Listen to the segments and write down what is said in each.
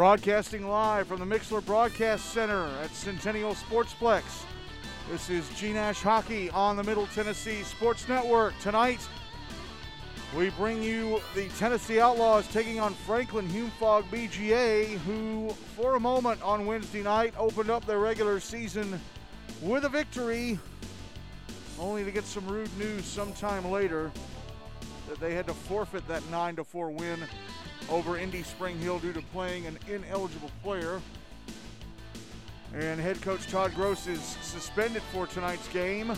Broadcasting live from the Mixler Broadcast Center at Centennial Sportsplex. This is G Nash Hockey on the Middle Tennessee Sports Network. Tonight, we bring you the Tennessee Outlaws taking on Franklin Hume-Fogg BGA, who, for a moment on Wednesday night, opened up their regular season with a victory, only to get some rude news sometime later that they had to forfeit that 9 4 win over Indy Spring Hill due to playing an ineligible player. And head coach Todd Gross is suspended for tonight's game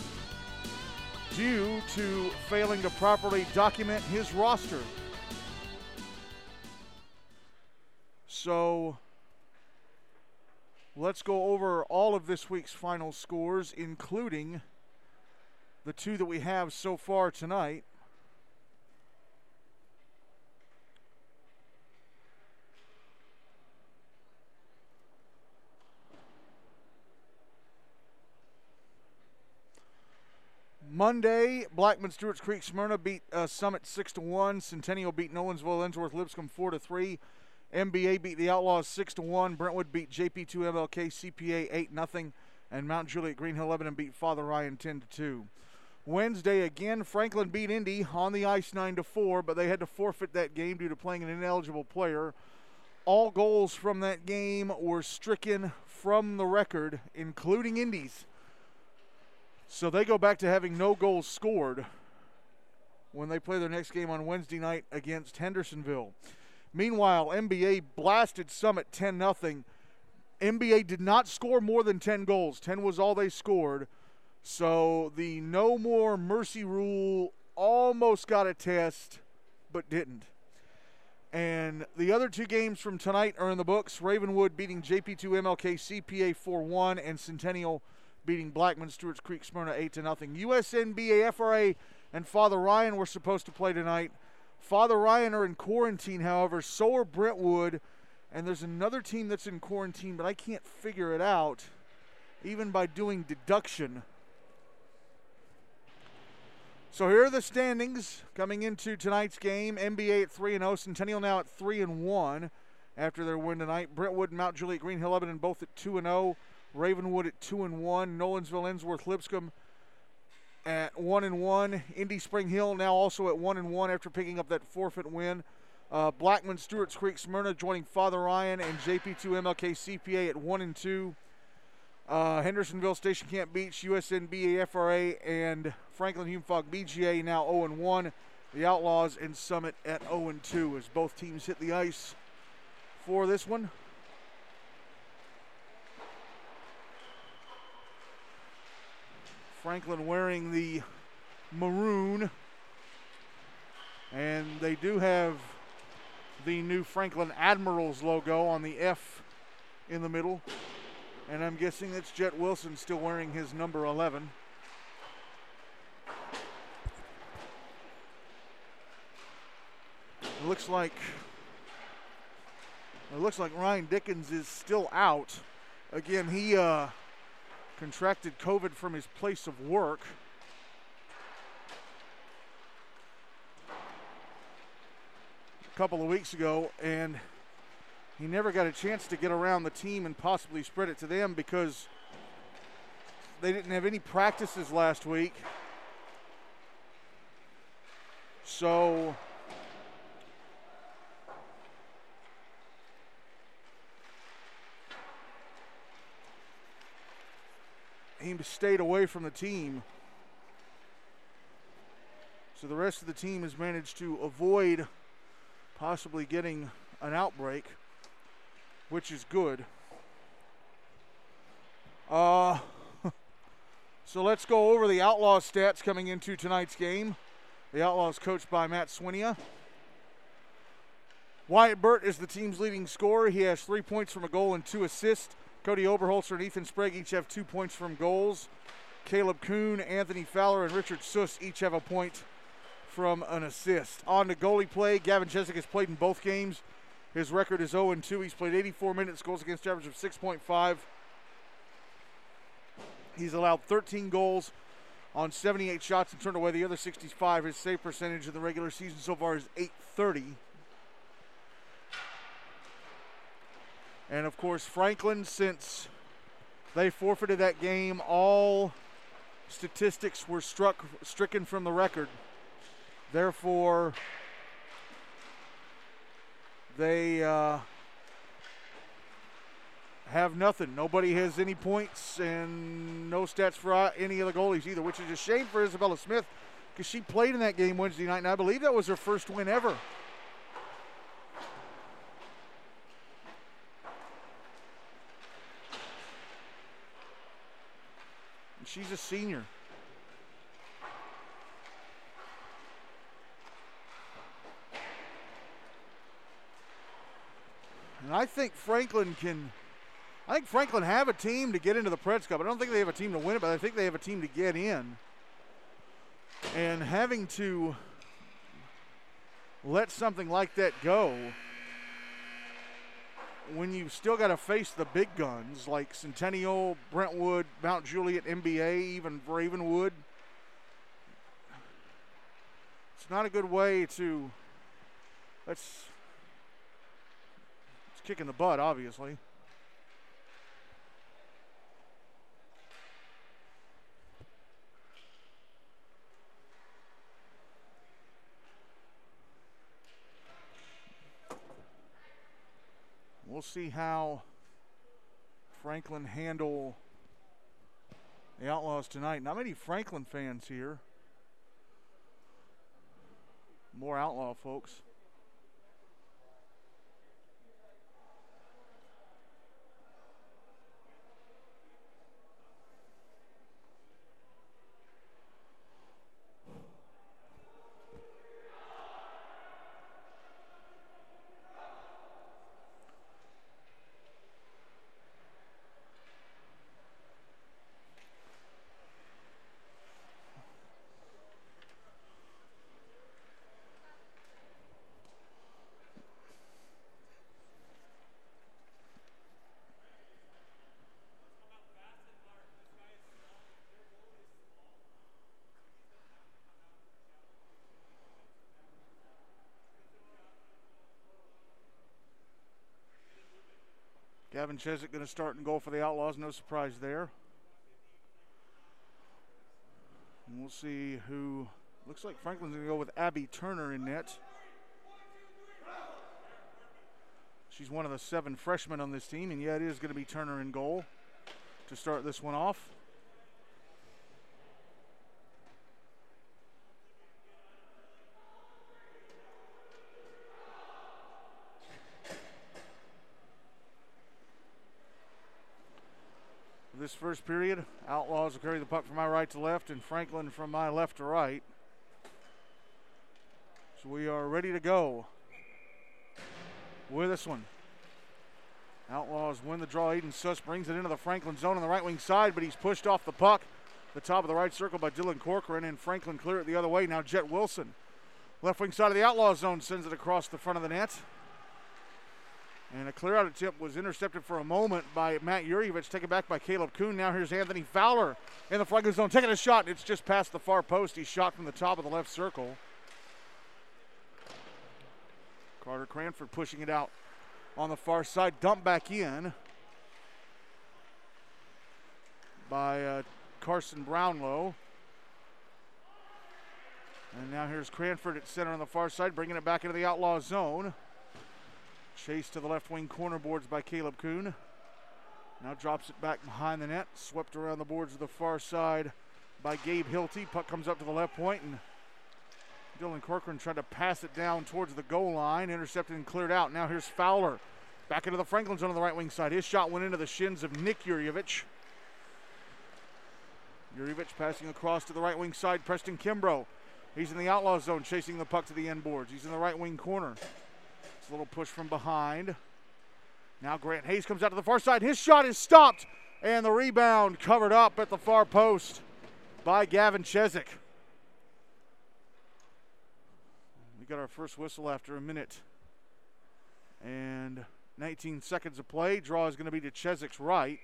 due to failing to properly document his roster. So let's go over all of this week's final scores, including the two that we have so far tonight. Monday, Blackman Stewart's Creek Smyrna beat uh, Summit six to one. Centennial beat Nolensville Ensworth Lipscomb four to three. MBA beat the Outlaws six to one. Brentwood beat JP2 MLK CPA eight nothing, and Mount Juliet Green Hill Lebanon beat Father Ryan ten to two. Wednesday again, Franklin beat Indy on the ice nine to four, but they had to forfeit that game due to playing an ineligible player. All goals from that game were stricken from the record, including Indy's. So they go back to having no goals scored when they play their next game on Wednesday night against Hendersonville. Meanwhile, MBA blasted Summit 10 0. MBA did not score more than 10 goals. 10 was all they scored. So the no more mercy rule almost got a test, but didn't. And the other two games from tonight are in the books Ravenwood beating JP2 MLK CPA 4 1 and Centennial beating Blackman Stewart's Creek Smyrna 8 to nothing. USNBA FRA and Father Ryan were supposed to play tonight. Father Ryan are in quarantine, however, so are Brentwood, and there's another team that's in quarantine, but I can't figure it out, even by doing deduction. So here are the standings coming into tonight's game. MBA at 3 and 0, Centennial now at 3 and 1 after their win tonight. Brentwood and Mount Juliet Green Hill Lebanon both at 2 and 0. Ravenwood at two and one. Nolensville, Ensworth, Lipscomb at one and one. Indy Spring Hill now also at one and one after picking up that forfeit win. Uh, Blackman, Stewart's Creek, Smyrna joining Father Ryan and JP2 MLK CPA at one and two. Uh, Hendersonville, Station Camp Beech, USNBA FRA, and Franklin Hume-Fogg BGA now 0 and 1. The Outlaws and Summit at 0 and 2 as both teams hit the ice for this one. Franklin wearing the maroon. And they do have the new Franklin Admirals logo on the F in the middle. And I'm guessing it's Jet Wilson still wearing his number 11. It looks like it looks like Ryan Dickens is still out. Again, he uh, contracted COVID from his place of work. A couple of weeks ago, and he never got a chance to get around the team and possibly spread it to them because they didn't have any practices last week. So he stayed away from the team. So the rest of the team has managed to avoid possibly getting an outbreak, which is good. Uh, so let's go over the Outlaws stats coming into tonight's game. The Outlaws coached by Matt Swinia. Wyatt Burt is the team's leading scorer. He has three points from a goal and two assists. Cody Oberholzer and Ethan Sprague each have two points from goals. Caleb Kuhn, Anthony Fowler, and Richard Suss each have a point from an assist. On to goalie play, Gavin Cheswick has played in both games. His record is 0 2. He's played 84 minutes, goals against average of 6.5. He's allowed 13 goals on 78 shots and turned away the other 65. His save percentage in the regular season so far is 830. And of course, Franklin, since they forfeited that game, all statistics were struck stricken from the record. Therefore, they uh, have nothing. Nobody has any points and no stats for any of the goalies either, which is a shame for Isabella Smith because she played in that game Wednesday night, and I believe that was her first win ever. She's a senior. And I think Franklin can. I think Franklin have a team to get into the Preds Cup. I don't think they have a team to win it, but I think they have a team to get in. And having to let something like that go when you still got to face the big guns like Centennial, Brentwood, Mount Juliet, MBA, even Ravenwood, it's not a good way to. That's it's kicking the butt, obviously. See how Franklin handle the Outlaws tonight. Not many Franklin fans here. More Outlaw folks. Gavin Cheswick going to start and goal for the Outlaws. No surprise there. And we'll see who. Looks like Franklin's going to go with Abby Turner in net. She's one of the seven freshmen on this team, and yeah, it is going to be Turner in goal to start this one off. This first period. Outlaws will carry the puck from my right to left and Franklin from my left to right. So we are ready to go with this one. Outlaws win the draw. Aiden Suss brings it into the Franklin zone on the right wing side, but he's pushed off the puck. The top of the right circle by Dylan Corcoran, and Franklin clear it the other way. Now Jet Wilson. Left wing side of the Outlaws zone sends it across the front of the net. And a clear out attempt was intercepted for a moment by Matt Yurievich, taken back by Caleb Kuhn. Now here's Anthony Fowler in the flag zone, taking a shot. It's just past the far post. He shot from the top of the left circle. Carter Cranford pushing it out on the far side, dumped back in by uh, Carson Brownlow. And now here's Cranford at center on the far side, bringing it back into the outlaw zone. Chased to the left wing corner boards by Caleb Kuhn. Now drops it back behind the net. Swept around the boards to the far side by Gabe Hilty. Puck comes up to the left point and Dylan Corcoran tried to pass it down towards the goal line. Intercepted and cleared out. Now here's Fowler. Back into the Franklin zone on the right wing side. His shot went into the shins of Nick Yurievich. Yurievich passing across to the right wing side. Preston Kimbrough. He's in the outlaw zone chasing the puck to the end boards. He's in the right wing corner. Little push from behind. Now Grant Hayes comes out to the far side. His shot is stopped, and the rebound covered up at the far post by Gavin Cheswick. We got our first whistle after a minute and 19 seconds of play. Draw is going to be to Cheswick's right.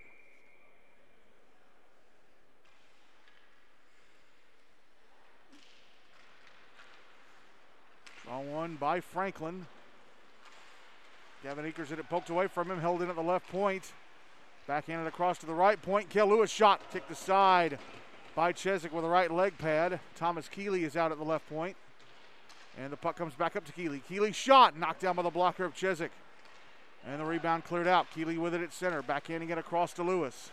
Draw one by Franklin. Gavin Akers had it poked away from him, held in at the left point. Backhanded across to the right point. Kel Lewis shot, kicked aside by Cheswick with a right leg pad. Thomas Keeley is out at the left point. And the puck comes back up to Keeley. Keeley shot, knocked down by the blocker of Cheswick. And the rebound cleared out. Keeley with it at center, backhanding it across to Lewis.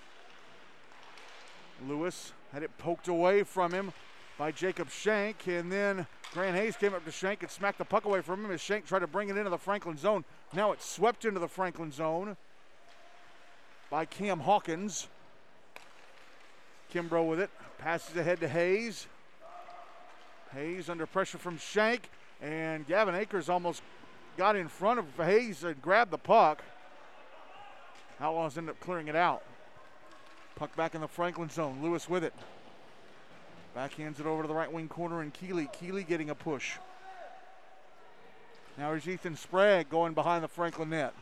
Lewis had it poked away from him by Jacob Shank, and then Grant Hayes came up to Shank and smacked the puck away from him as Shank tried to bring it into the Franklin zone. Now it's swept into the Franklin zone by Cam Hawkins. Kimbrough with it, passes ahead to Hayes. Hayes under pressure from Shank, and Gavin Akers almost got in front of Hayes and grabbed the puck. Outlaws end up clearing it out. Puck back in the Franklin zone. Lewis with it. Backhands it over to the right wing corner and Keeley. Keeley getting a push. Now here's Ethan Sprague going behind the Franklin net.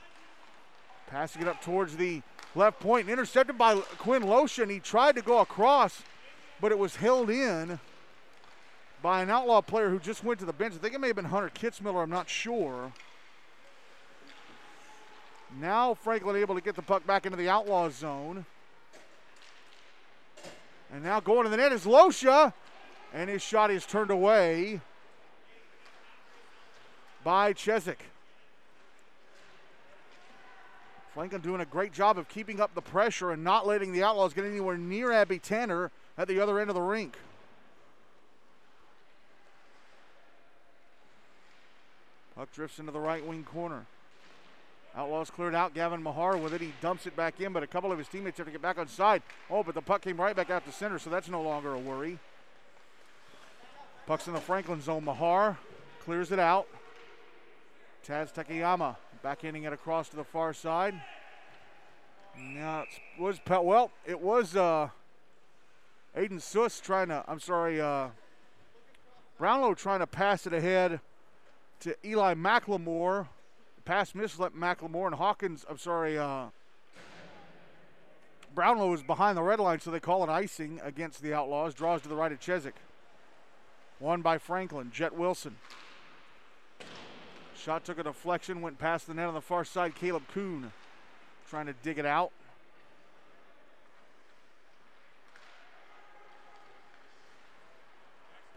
Passing it up towards the left point. Intercepted by Quinn Losha. He tried to go across, but it was held in by an outlaw player who just went to the bench. I think it may have been Hunter Kitzmiller. I'm not sure. Now Franklin able to get the puck back into the outlaw zone. And now going to the net is Losha. And his shot is turned away by Cheswick. Franklin doing a great job of keeping up the pressure and not letting the Outlaws get anywhere near Abby Tanner at the other end of the rink. Puck drifts into the right wing corner. Outlaws cleared out. Gavin Mahar with it. He dumps it back in, but a couple of his teammates have to get back on side. Oh, but the puck came right back out to center, so that's no longer a worry. Puck's in the Franklin zone. Mahar clears it out. Taz Takayama backhanding it across to the far side. Now it was well, it was uh, Aiden Suss trying to. I'm sorry, uh, Brownlow trying to pass it ahead to Eli McLemore pass misled McLemore and Hawkins. I'm sorry. Uh, Brownlow is behind the red line, so they call it icing against the Outlaws. Draws to the right of Cheswick. One by Franklin. Jet Wilson. Shot took a deflection, went past the net on the far side. Caleb Kuhn trying to dig it out.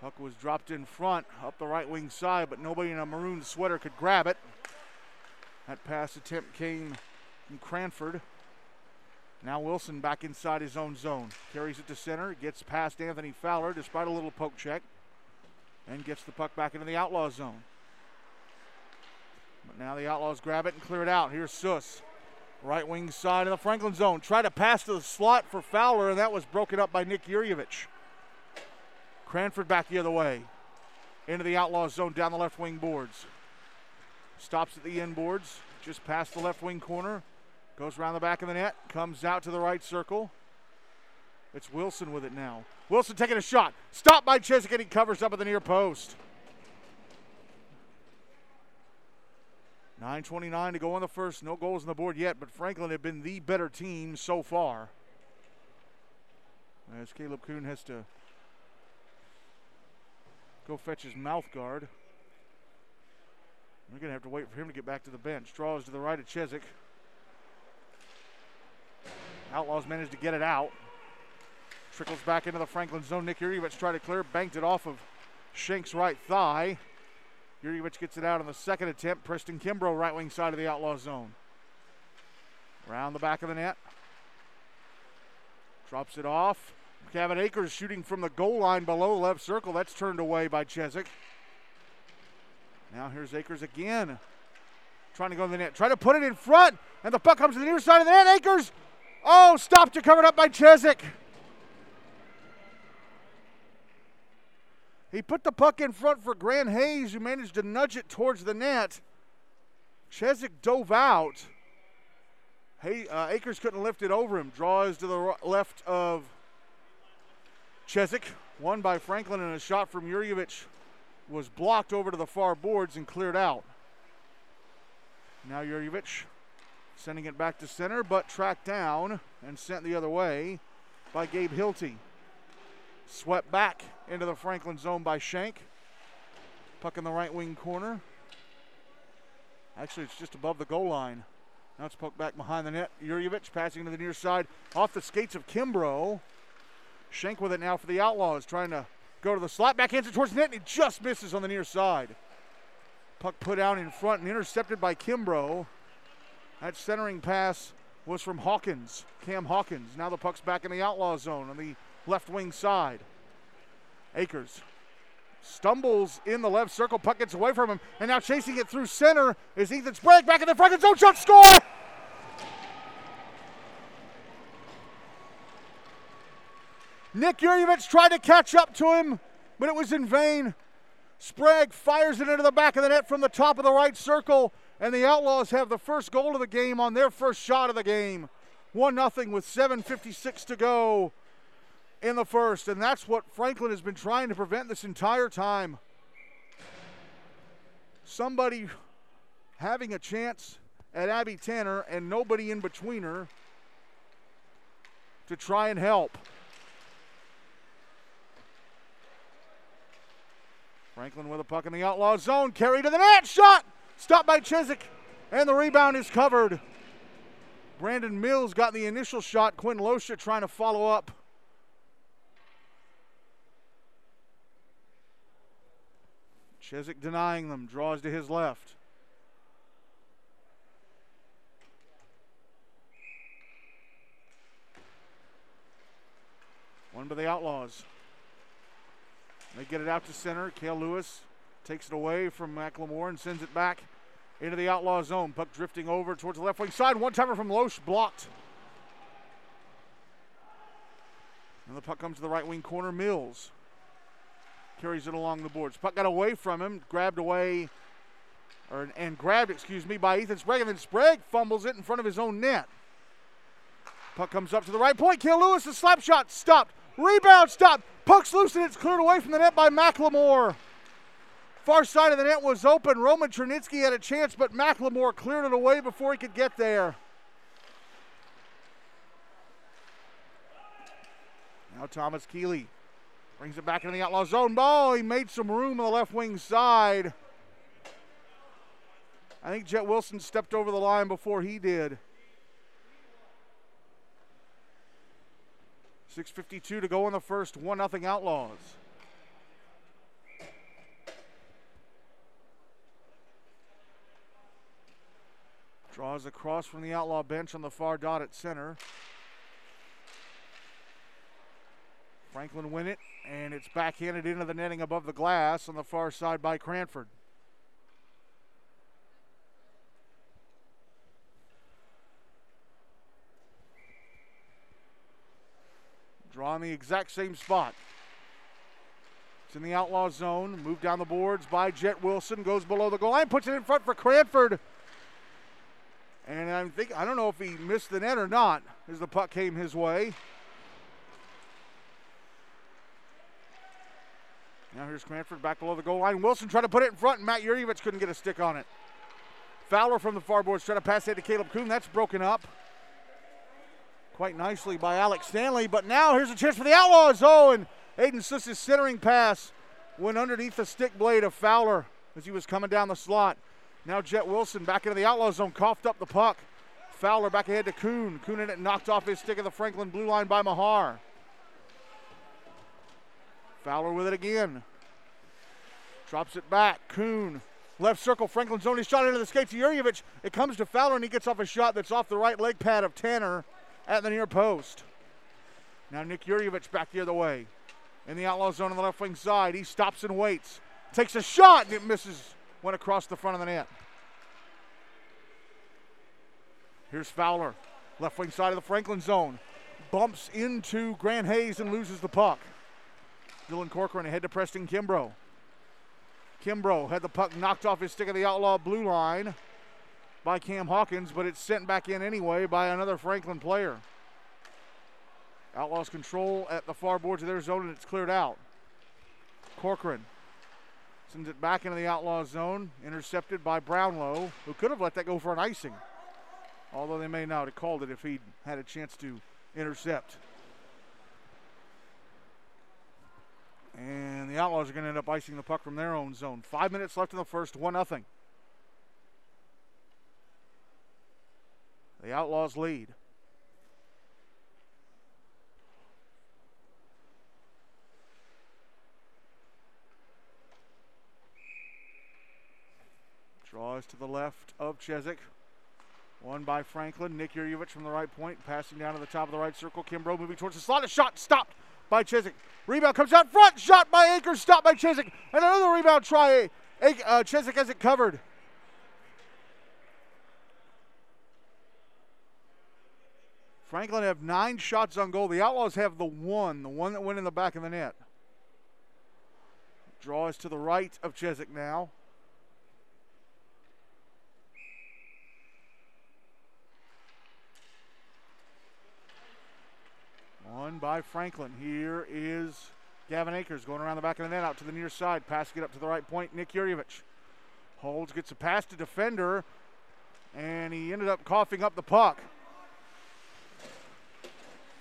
Puck was dropped in front, up the right wing side, but nobody in a maroon sweater could grab it. That pass attempt came from Cranford. Now Wilson back inside his own zone. Carries it to center, gets past Anthony Fowler despite a little poke check, and gets the puck back into the outlaw zone. But now the Outlaws grab it and clear it out. Here's Suss. Right wing side of the Franklin zone. Try to pass to the slot for Fowler, and that was broken up by Nick Yurievich. Cranford back the other way. Into the Outlaws zone down the left wing boards. Stops at the end boards, just past the left wing corner. Goes around the back of the net, comes out to the right circle. It's Wilson with it now. Wilson taking a shot. Stopped by Cheswick and he covers up at the near post. 9.29 to go on the first. No goals on the board yet, but Franklin have been the better team so far. As Caleb Kuhn has to go fetch his mouth guard. We're going to have to wait for him to get back to the bench. Draws to the right of Cheswick. Outlaws managed to get it out. Trickles back into the Franklin zone. Nick Yurievich tried to clear, banked it off of Shank's right thigh. Yurievich gets it out on the second attempt. Preston Kimbrough, right wing side of the outlaw zone. Around the back of the net. Drops it off. Gavin Akers shooting from the goal line below left circle. That's turned away by Cheswick. Now here's Akers again. Trying to go to the net. Try to put it in front. And the puck comes to the near side of the net. Akers. Oh, stopped to covered up by Cheswick. He put the puck in front for Grant Hayes, who managed to nudge it towards the net. Cheswick dove out. Hey, uh, Akers couldn't lift it over him. Draws to the left of Cheswick. Won by Franklin and a shot from Yurievich was blocked over to the far boards and cleared out. Now Yurievich sending it back to center, but tracked down and sent the other way by Gabe Hilty. Swept back into the Franklin zone by Shank. Puck in the right wing corner. Actually, it's just above the goal line. Now it's poked back behind the net. Jurjevic passing to the near side off the skates of Kimbrough. Shank with it now for the Outlaws, trying to go to the slot. Backhands it towards the net, and he just misses on the near side. Puck put out in front and intercepted by Kimbrough. That centering pass was from Hawkins, Cam Hawkins. Now the puck's back in the outlaw zone on the left wing side. Akers stumbles in the left circle, puck gets away from him, and now chasing it through center is Ethan Sprague back in the front zone shot score! Nick Jurjevic tried to catch up to him, but it was in vain. Sprague fires it into the back of the net from the top of the right circle, and the Outlaws have the first goal of the game on their first shot of the game. 1 0 with 7.56 to go in the first, and that's what Franklin has been trying to prevent this entire time. Somebody having a chance at Abby Tanner and nobody in between her to try and help. Franklin with a puck in the outlaw zone, carry to the net, shot, stopped by Cheswick, and the rebound is covered. Brandon Mills got the initial shot. Quinn Losha trying to follow up. Cheswick denying them, draws to his left. One by the Outlaws. They get it out to center. Kale Lewis takes it away from McLemore and sends it back into the outlaw zone. Puck drifting over towards the left wing side. One timer from Loesch blocked. And the puck comes to the right wing corner. Mills carries it along the boards. Puck got away from him, grabbed away, or and grabbed, excuse me, by Ethan Sprague, and then Sprague fumbles it in front of his own net. Puck comes up to the right point. Kale Lewis, a slap shot, stopped. Rebound, stopped. Puck's loose and it's cleared away from the net by McLemore. Far side of the net was open. Roman Chernitsky had a chance, but McLemore cleared it away before he could get there. Now Thomas Keeley brings it back into the outlaw zone. Ball, he made some room on the left wing side. I think Jet Wilson stepped over the line before he did. 6.52 to go in the first, 1 0 Outlaws. Draws across from the Outlaw bench on the far dot at center. Franklin win it, and it's backhanded into the netting above the glass on the far side by Cranford. Draw in the exact same spot. It's in the outlaw zone. Moved down the boards by Jet Wilson. Goes below the goal line. Puts it in front for Cranford. And I think I don't know if he missed the net or not as the puck came his way. Now here's Cranford back below the goal line. Wilson tried to put it in front, and Matt Jurjevic couldn't get a stick on it. Fowler from the far boards trying to pass it to Caleb Kuhn. That's broken up quite nicely by Alex Stanley. But now here's a chance for the Outlaws. Oh, and Aiden Suss's centering pass went underneath the stick blade of Fowler as he was coming down the slot. Now Jet Wilson back into the outlaw zone, coughed up the puck. Fowler back ahead to Kuhn. Kuhn in it knocked off his stick of the Franklin blue line by Mahar. Fowler with it again. Drops it back. Kuhn. Left circle. Franklin zone. He shot into the skates of Jurjevic. It comes to Fowler and he gets off a shot that's off the right leg pad of Tanner at the near post. Now Nick Jurjevic back the other way. In the outlaw zone on the left wing side. He stops and waits. Takes a shot and it misses. Went across the front of the net. Here's Fowler. Left wing side of the Franklin zone. Bumps into Grant Hayes and loses the puck. Dylan Corcoran ahead to Preston Kimbrough. Kimbrough had the puck knocked off his stick of the outlaw blue line by Cam Hawkins, but it's sent back in anyway by another Franklin player. Outlaws control at the far boards of their zone and it's cleared out. Corcoran sends it back into the Outlaws zone, intercepted by Brownlow, who could have let that go for an icing. Although they may not have called it if he'd had a chance to intercept. And the Outlaws are going to end up icing the puck from their own zone. Five minutes left in the first, 1 0. The Outlaws lead. Draws to the left of Cheswick. One by Franklin. Nick Yurjevich from the right point, passing down to the top of the right circle. Kimbrough moving towards the slot. A shot stopped by Cheswick. Rebound comes out front. Shot by Akers. Stopped by Cheswick. And another rebound try. Uh, Cheswick has it covered. Franklin have nine shots on goal. The Outlaws have the one, the one that went in the back of the net. Draws to the right of Cheswick now. One by Franklin. Here is Gavin Akers going around the back of the net out to the near side. Passing it up to the right point. Nick Yurjevich holds, gets a pass to defender, and he ended up coughing up the puck.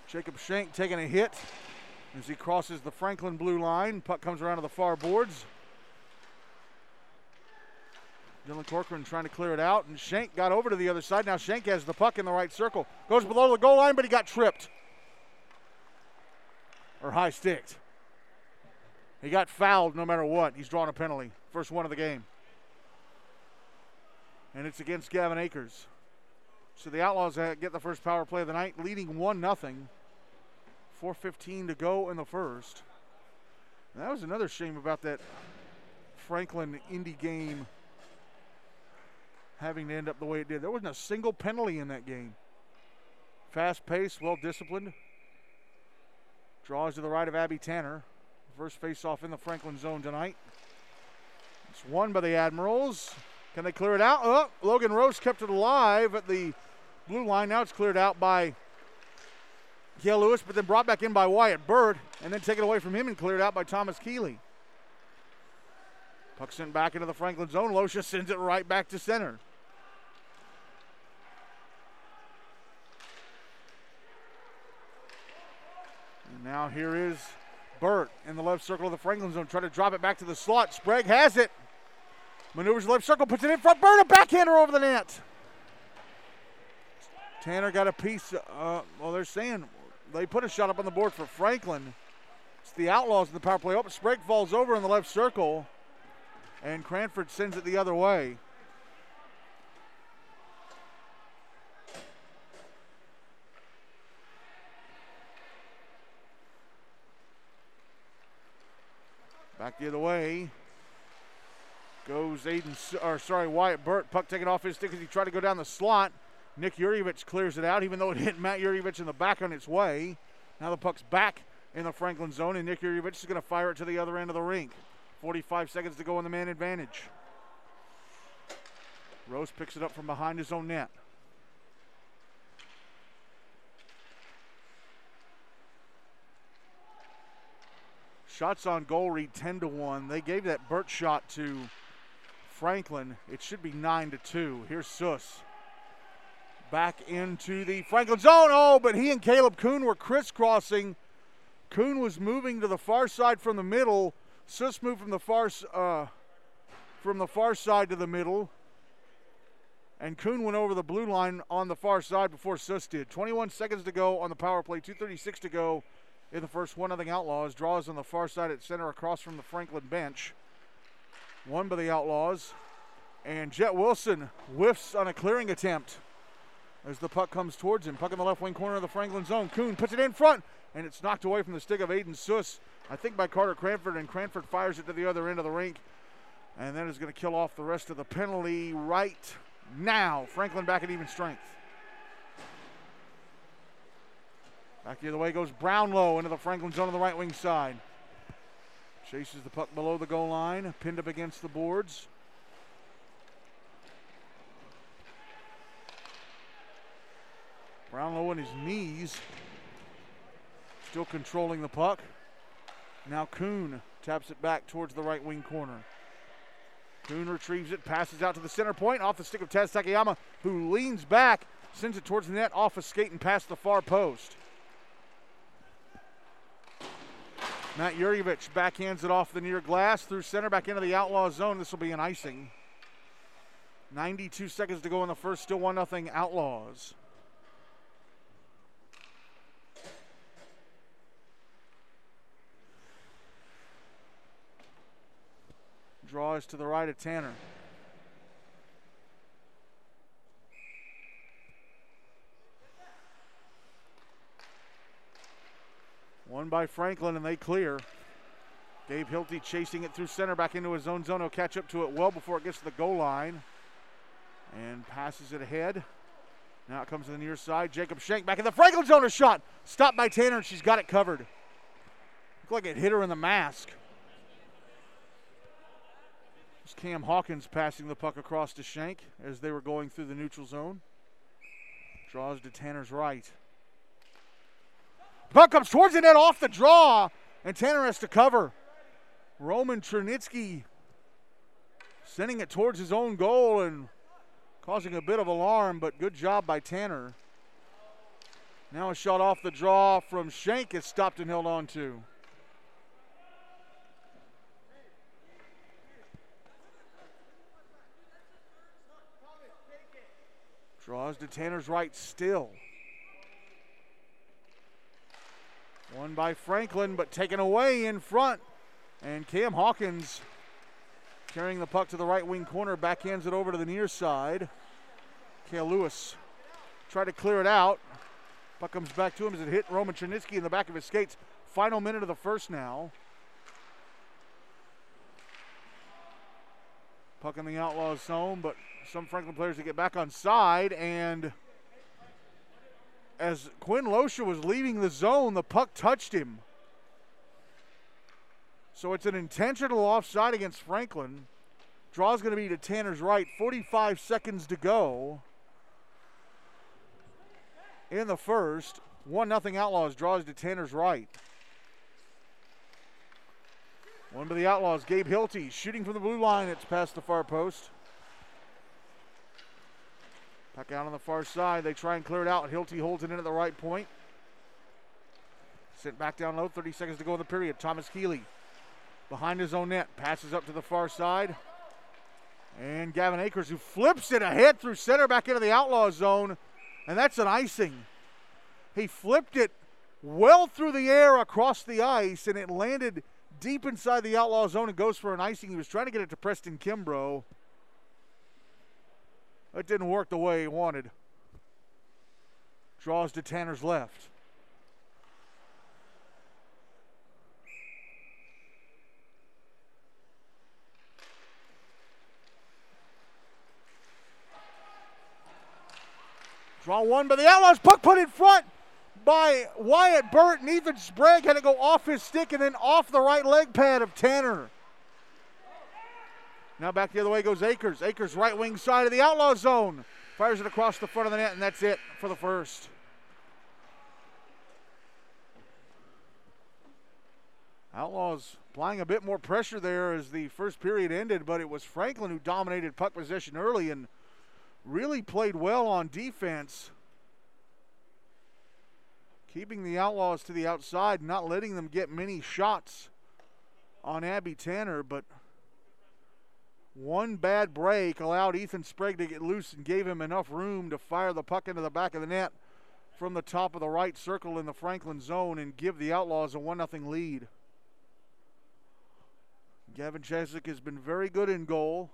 Jacob Shank taking a hit as he crosses the Franklin blue line. Puck comes around to the far boards. Dylan Corcoran trying to clear it out, and Shank got over to the other side. Now Shank has the puck in the right circle. Goes below the goal line, but he got tripped. Or high sticked. He got fouled no matter what. He's drawn a penalty. First one of the game. And it's against Gavin Akers. So the Outlaws get the first power play of the night, leading 1 0. 4.15 to go in the first. And that was another shame about that Franklin Indy game having to end up the way it did. There wasn't a single penalty in that game. Fast paced, well disciplined. Draws to the right of Abby Tanner. First face off in the Franklin zone tonight. It's won by the Admirals. Can they clear it out? Oh, Logan Rose kept it alive at the blue line. Now it's cleared out by Gail Lewis, but then brought back in by Wyatt Burt, and then taken away from him and cleared out by Thomas Keeley. Puck sent back into the Franklin zone. Losha sends it right back to center. And now here is Burt in the left circle of the Franklin zone, trying to drop it back to the slot. Sprague has it. Maneuvers left circle, puts it in front. Burt, a backhander over the net. Tanner got a piece. Uh, well, they're saying they put a shot up on the board for Franklin. It's the Outlaws in the power play. Oh, Sprague falls over in the left circle, and Cranford sends it the other way. Back the other way goes Aiden, or sorry, Wyatt Burt. Puck taken off his stick as he tried to go down the slot. Nick Yurjevich clears it out, even though it hit Matt Yurjevich in the back on its way. Now the puck's back in the Franklin zone, and Nick Yurjevich is going to fire it to the other end of the rink. 45 seconds to go in the man advantage. Rose picks it up from behind his own net. Shots on goal read 10 to 1. They gave that Burt shot to Franklin. It should be 9 to 2. Here's Suss back into the Franklin zone. Oh, but he and Caleb Kuhn were crisscrossing. Kuhn was moving to the far side from the middle. Suss moved from the far uh, from the far side to the middle. And Kuhn went over the blue line on the far side before Suss did. 21 seconds to go on the power play, 236 to go in the first one nothing Outlaws. Draws on the far side at center across from the Franklin bench. One by the Outlaws. And Jet Wilson whiffs on a clearing attempt as the puck comes towards him. Puck in the left wing corner of the Franklin zone. Kuhn puts it in front, and it's knocked away from the stick of Aiden Suss, I think by Carter Cranford, and Cranford fires it to the other end of the rink. And that is going to kill off the rest of the penalty right now. Franklin back at even strength. Back the other way goes Brownlow into the Franklin zone on the right wing side. Chases the puck below the goal line, pinned up against the boards. Brownlow on his knees. Still controlling the puck. Now Kuhn taps it back towards the right wing corner. Kuhn retrieves it, passes out to the center point off the stick of Taz Takayama, who leans back, sends it towards the net, off a skate and past the far post. Matt Yurjevich backhands it off the near glass through center back into the outlaw zone. This will be an icing. 92 seconds to go in the first, still 1 0 Outlaws. Draw is to the right of Tanner. One by Franklin, and they clear. Gabe Hilty chasing it through center back into his own zone. He'll catch up to it well before it gets to the goal line. And passes it ahead. Now it comes to the near side. Jacob Shank back in the Franklin zone. A shot. Stopped by Tanner, and she's got it covered. Looked like it hit her in the mask. It's Cam Hawkins passing the puck across to Shank as they were going through the neutral zone. Draws to Tanner's right. Puck comes towards the net off the draw, and Tanner has to cover. Roman Chernitsky sending it towards his own goal and causing a bit of alarm, but good job by Tanner. Now a shot off the draw from Shank is stopped and held on to. Draws to Tanner's right still. One by Franklin, but taken away in front. And Cam Hawkins carrying the puck to the right wing corner, backhands it over to the near side. Kale Lewis tried to clear it out. Puck comes back to him as it hit Roman Chernitsky in the back of his skates. Final minute of the first now. Puck in the Outlaws zone, but some Franklin players to get back on side and as Quinn Losha was leaving the zone, the puck touched him. So it's an intentional offside against Franklin. Draw's going to be to Tanner's right. 45 seconds to go in the first. 1 0 Outlaws draws to Tanner's right. One by the Outlaws, Gabe Hilty shooting from the blue line. It's past the far post. Puck out on the far side. They try and clear it out. Hilty holds it in at the right point. Sent back down low. 30 seconds to go in the period. Thomas Keeley behind his own net. Passes up to the far side. And Gavin Akers, who flips it ahead through center back into the outlaw zone. And that's an icing. He flipped it well through the air across the ice, and it landed deep inside the outlaw zone and goes for an icing. He was trying to get it to Preston Kimbrough. It didn't work the way he wanted. Draws to Tanner's left. Draw one by the Outlaws. Puck put in front by Wyatt Burt. And Ethan Sprague had to go off his stick and then off the right leg pad of Tanner. Now back the other way goes Akers. Akers right wing side of the outlaw zone. Fires it across the front of the net, and that's it for the first. Outlaws applying a bit more pressure there as the first period ended, but it was Franklin who dominated puck possession early and really played well on defense. Keeping the Outlaws to the outside, not letting them get many shots on Abby Tanner, but one bad break allowed Ethan Sprague to get loose and gave him enough room to fire the puck into the back of the net from the top of the right circle in the Franklin zone and give the Outlaws a 1 0 lead. Gavin Cheswick has been very good in goal.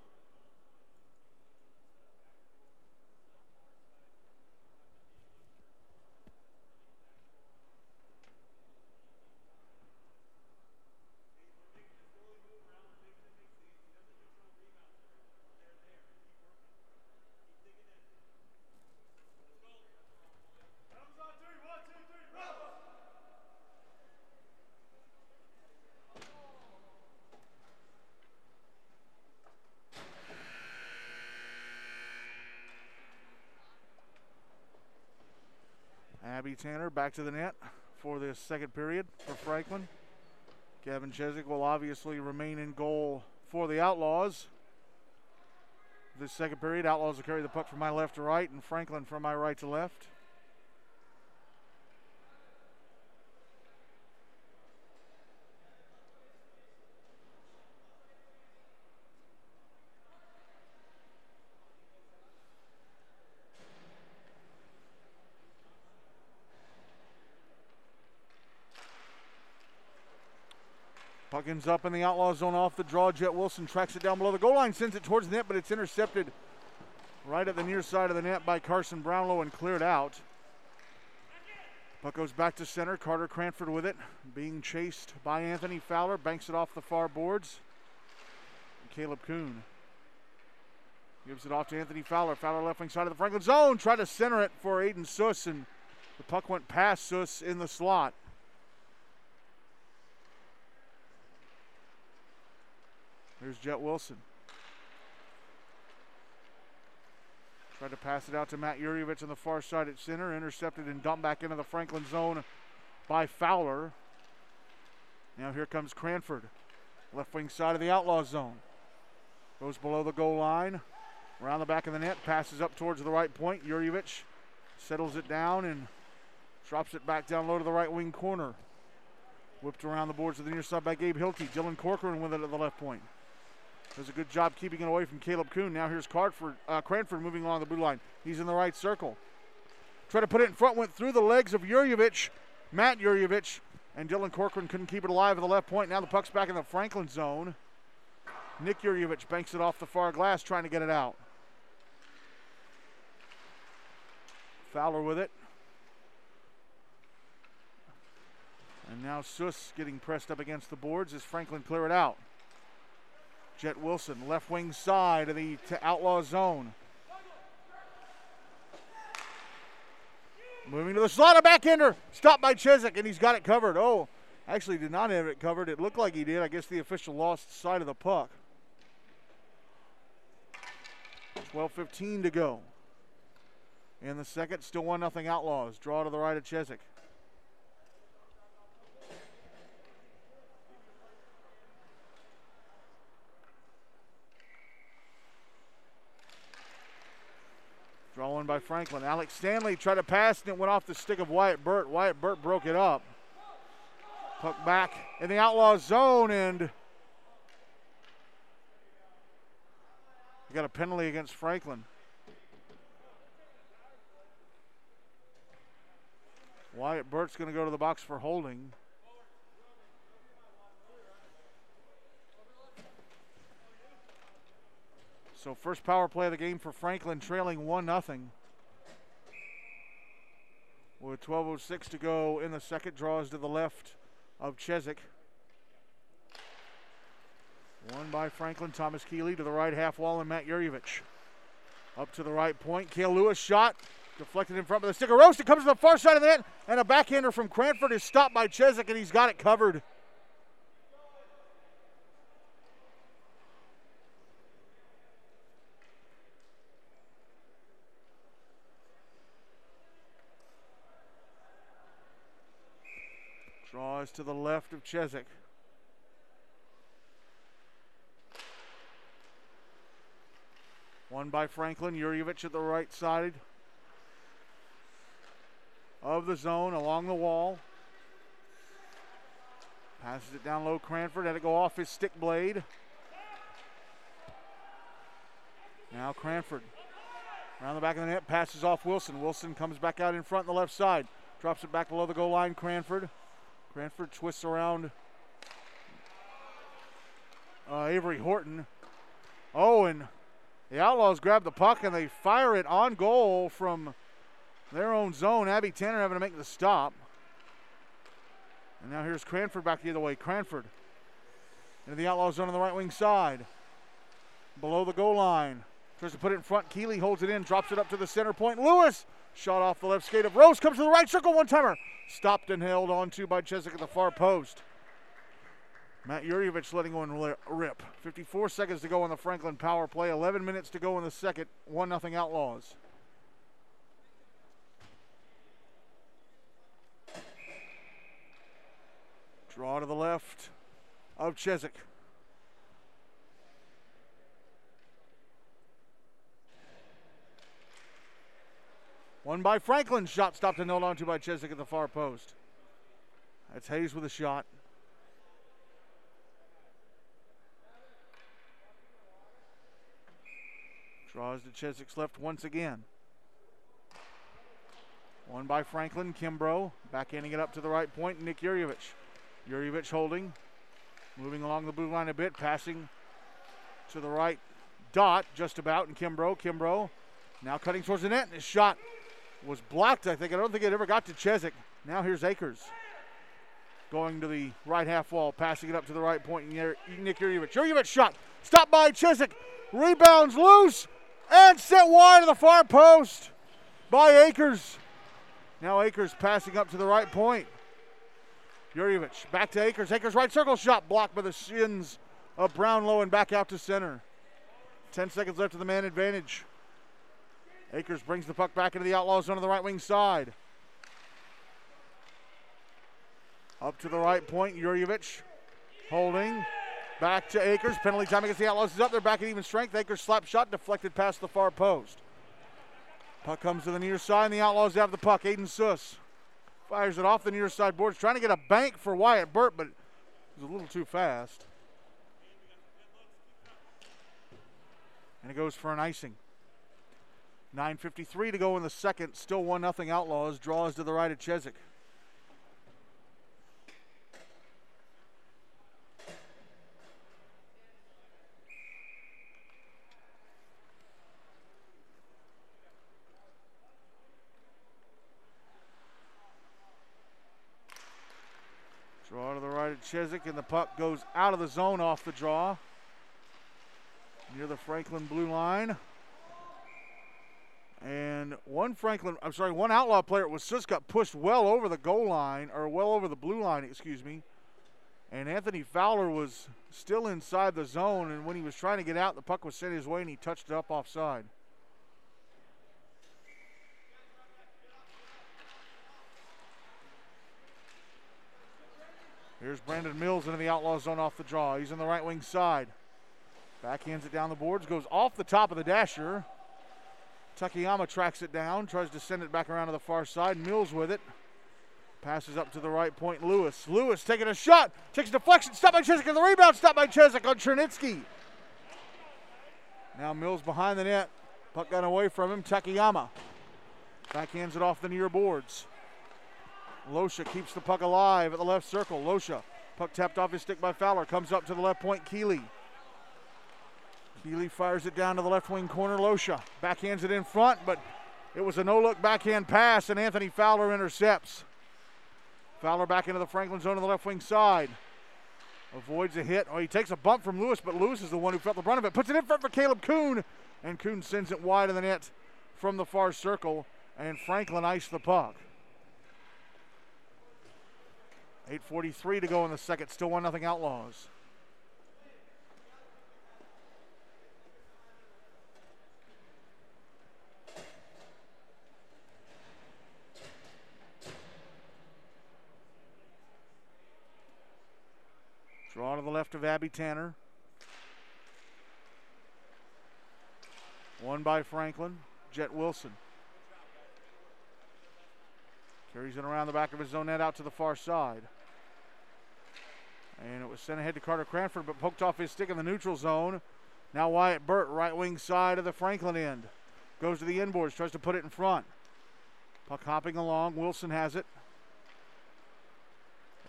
Abby Tanner back to the net for this second period for Franklin. Gavin Cheswick will obviously remain in goal for the Outlaws. This second period, Outlaws will carry the puck from my left to right and Franklin from my right to left. Puck up in the outlaw zone off the draw. Jet Wilson tracks it down below the goal line, sends it towards the net, but it's intercepted right at the near side of the net by Carson Brownlow and cleared out. Puck goes back to center. Carter Cranford with it, being chased by Anthony Fowler. Banks it off the far boards. Caleb Kuhn gives it off to Anthony Fowler. Fowler left wing side of the Franklin zone. Tried to center it for Aiden Suss, and the puck went past Suss in the slot. Here's Jet Wilson. Tried to pass it out to Matt Yurievich on the far side at center. Intercepted and dumped back into the Franklin zone by Fowler. Now here comes Cranford. Left wing side of the outlaw zone. Goes below the goal line. Around the back of the net. Passes up towards the right point. Yurievich settles it down and drops it back down low to the right wing corner. Whipped around the boards to the near side by Gabe Hilty. Dylan Corcoran with it at the left point. Does a good job keeping it away from Caleb Kuhn. Now here's Cardford, uh, Cranford moving along the blue line. He's in the right circle. Try to put it in front, went through the legs of Yurievich, Matt Yurievich, and Dylan Corcoran couldn't keep it alive at the left point. Now the puck's back in the Franklin zone. Nick Yurievich banks it off the far glass, trying to get it out. Fowler with it. And now Suss getting pressed up against the boards as Franklin clear it out. Jet Wilson, left wing side of the outlaw zone. Moving to the slot, a backhander. Stopped by Cheswick, and he's got it covered. Oh, actually did not have it covered. It looked like he did. I guess the official lost sight of the puck. 12.15 to go. In the second, still 1 0 Outlaws. Draw to the right of Cheswick. Drawn by Franklin. Alex Stanley tried to pass and it went off the stick of Wyatt Burt. Wyatt Burt broke it up. Puck back in the outlaw zone and you got a penalty against Franklin. Wyatt Burt's going to go to the box for holding. So first power play of the game for Franklin, trailing 1 0. With 12.06 to go in the second, draws to the left of Cheswick. One by Franklin, Thomas Keeley to the right half wall, and Matt Yurievich. Up to the right point, Kale Lewis shot, deflected in front of the stick of roast. It comes to the far side of the net, and a backhander from Cranford is stopped by Cheswick, and he's got it covered. Draws to the left of Cheswick. One by Franklin. Yurievich at the right side of the zone along the wall. Passes it down low. Cranford had to go off his stick blade. Now Cranford around the back of the net passes off Wilson. Wilson comes back out in front on the left side. Drops it back below the goal line. Cranford. Cranford twists around uh, Avery Horton. Oh, and the Outlaws grab the puck and they fire it on goal from their own zone. Abby Tanner having to make the stop. And now here's Cranford back the other way. Cranford into the Outlaws zone on the right wing side. Below the goal line. Tries to put it in front. Keeley holds it in, drops it up to the center point. Lewis shot off the left skate of Rose, comes to the right circle, one timer. Stopped and held onto by Cheswick at the far post. Matt Yurievich letting one rip. 54 seconds to go on the Franklin power play. 11 minutes to go in the second. 1 0 Outlaws. Draw to the left of Cheswick. One by Franklin. Shot stopped and held onto by Cheswick at the far post. That's Hayes with a shot. Draws to Cheswick's left once again. One by Franklin. Kimbrough backhanding it up to the right point. Nick Yurievich. Yurievich holding. Moving along the blue line a bit, passing to the right dot, just about, and Kimbrough. Kimbrough now cutting towards the net, and his shot was blocked, I think. I don't think it ever got to Cheswick. Now here's Akers going to the right half wall, passing it up to the right point. Nick Yurjevich. Yurjevich shot. Stop by Cheswick. Rebounds loose and set wide of the far post by Akers. Now Akers passing up to the right point. Yurjevich back to Akers. Akers right circle shot blocked by the shins of Brownlow and back out to center. 10 seconds left to the man advantage. Akers brings the puck back into the outlaw zone on the right wing side. Up to the right point, Yurjevich holding. Back to Akers. Penalty time against the Outlaws is up there. Back at even strength. Akers slap shot deflected past the far post. Puck comes to the near side, and the Outlaws have the puck. Aiden Suss fires it off the near side boards, trying to get a bank for Wyatt Burt, but it was a little too fast. And it goes for an icing. 9.53 to go in the second. Still 1 0 Outlaws. Draws to the right of Cheswick. Draw to the right of Cheswick, and the puck goes out of the zone off the draw. Near the Franklin blue line. And one Franklin, I'm sorry, one outlaw player was just got pushed well over the goal line, or well over the blue line, excuse me. And Anthony Fowler was still inside the zone, and when he was trying to get out, the puck was sent his way, and he touched it up offside. Here's Brandon Mills into the outlaw zone off the draw. He's on the right wing side. Backhands it down the boards, goes off the top of the dasher. Takayama tracks it down, tries to send it back around to the far side. Mills with it. Passes up to the right point. Lewis. Lewis taking a shot. Takes a deflection. Stop by Cheswick. And the rebound. Stop by Cheswick on Chernitsky. Now Mills behind the net. Puck got away from him. Takayama. Backhands it off the near boards. Losha keeps the puck alive at the left circle. Losha, puck tapped off his stick by Fowler, comes up to the left point. Keeley. Keeley fires it down to the left wing corner. Losha backhands it in front, but it was a no look backhand pass, and Anthony Fowler intercepts. Fowler back into the Franklin zone on the left wing side. Avoids a hit. Oh, he takes a bump from Lewis, but Lewis is the one who felt the brunt of it. Puts it in front for Caleb Kuhn, and Kuhn sends it wide of the net from the far circle, and Franklin iced the puck. 8.43 to go in the second. Still 1 0 Outlaws. Draw to the left of Abby Tanner. One by Franklin. Jet Wilson. Carries it around the back of his own net out to the far side. And it was sent ahead to Carter Cranford, but poked off his stick in the neutral zone. Now Wyatt Burt, right wing side of the Franklin end. Goes to the inboards, tries to put it in front. Puck hopping along. Wilson has it.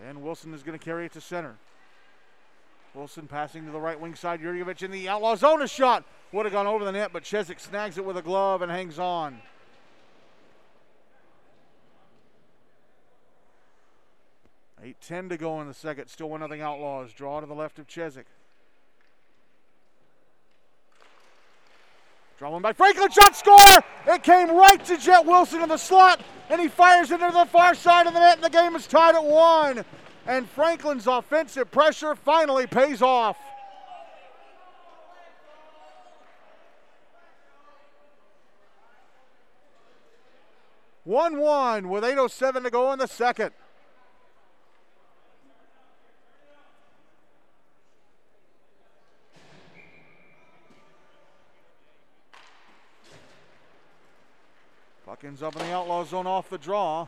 And Wilson is going to carry it to center. Wilson passing to the right wing side. Yurjevich in the outlaw zone. A shot would have gone over the net, but Cheswick snags it with a glove and hangs on. 8-10 to go in the second. Still 1 nothing Outlaws. Draw to the left of Cheswick. Draw one by Franklin. Shot score! It came right to Jet Wilson in the slot, and he fires it into the far side of the net, and the game is tied at one. And Franklin's offensive pressure finally pays off. One one with 8:07 to go in the second. Puck ends up in the outlaw zone off the draw.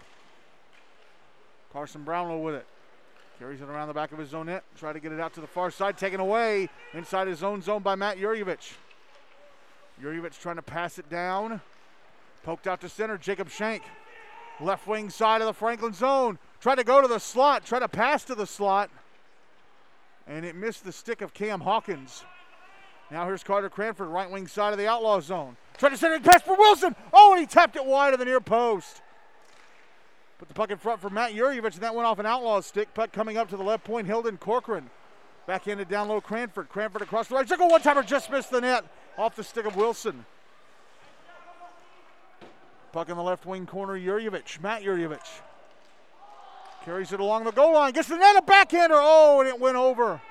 Carson Brownlow with it. Carries it around the back of his own net. Try to get it out to the far side. Taken away inside his own zone by Matt Yurjevich. Yurjevich trying to pass it down. Poked out to center. Jacob Shank. Left wing side of the Franklin zone. Try to go to the slot. Try to pass to the slot. and it missed the stick of Cam Hawkins. Now here's Carter Cranford, right wing side of the outlaw zone. Trying to send it pass for Wilson. Oh, and he tapped it wide of the near post. Put the puck in front for Matt Yurievich, and that went off an outlaw stick. Puck coming up to the left point, Hilden Corcoran. Backhanded down low, Cranford. Cranford across the right circle. One timer just missed the net off the stick of Wilson. Puck in the left wing corner, Yurievich. Matt Yurievich. Carries it along the goal line. Gets the net, a backhander. Oh, and it went over.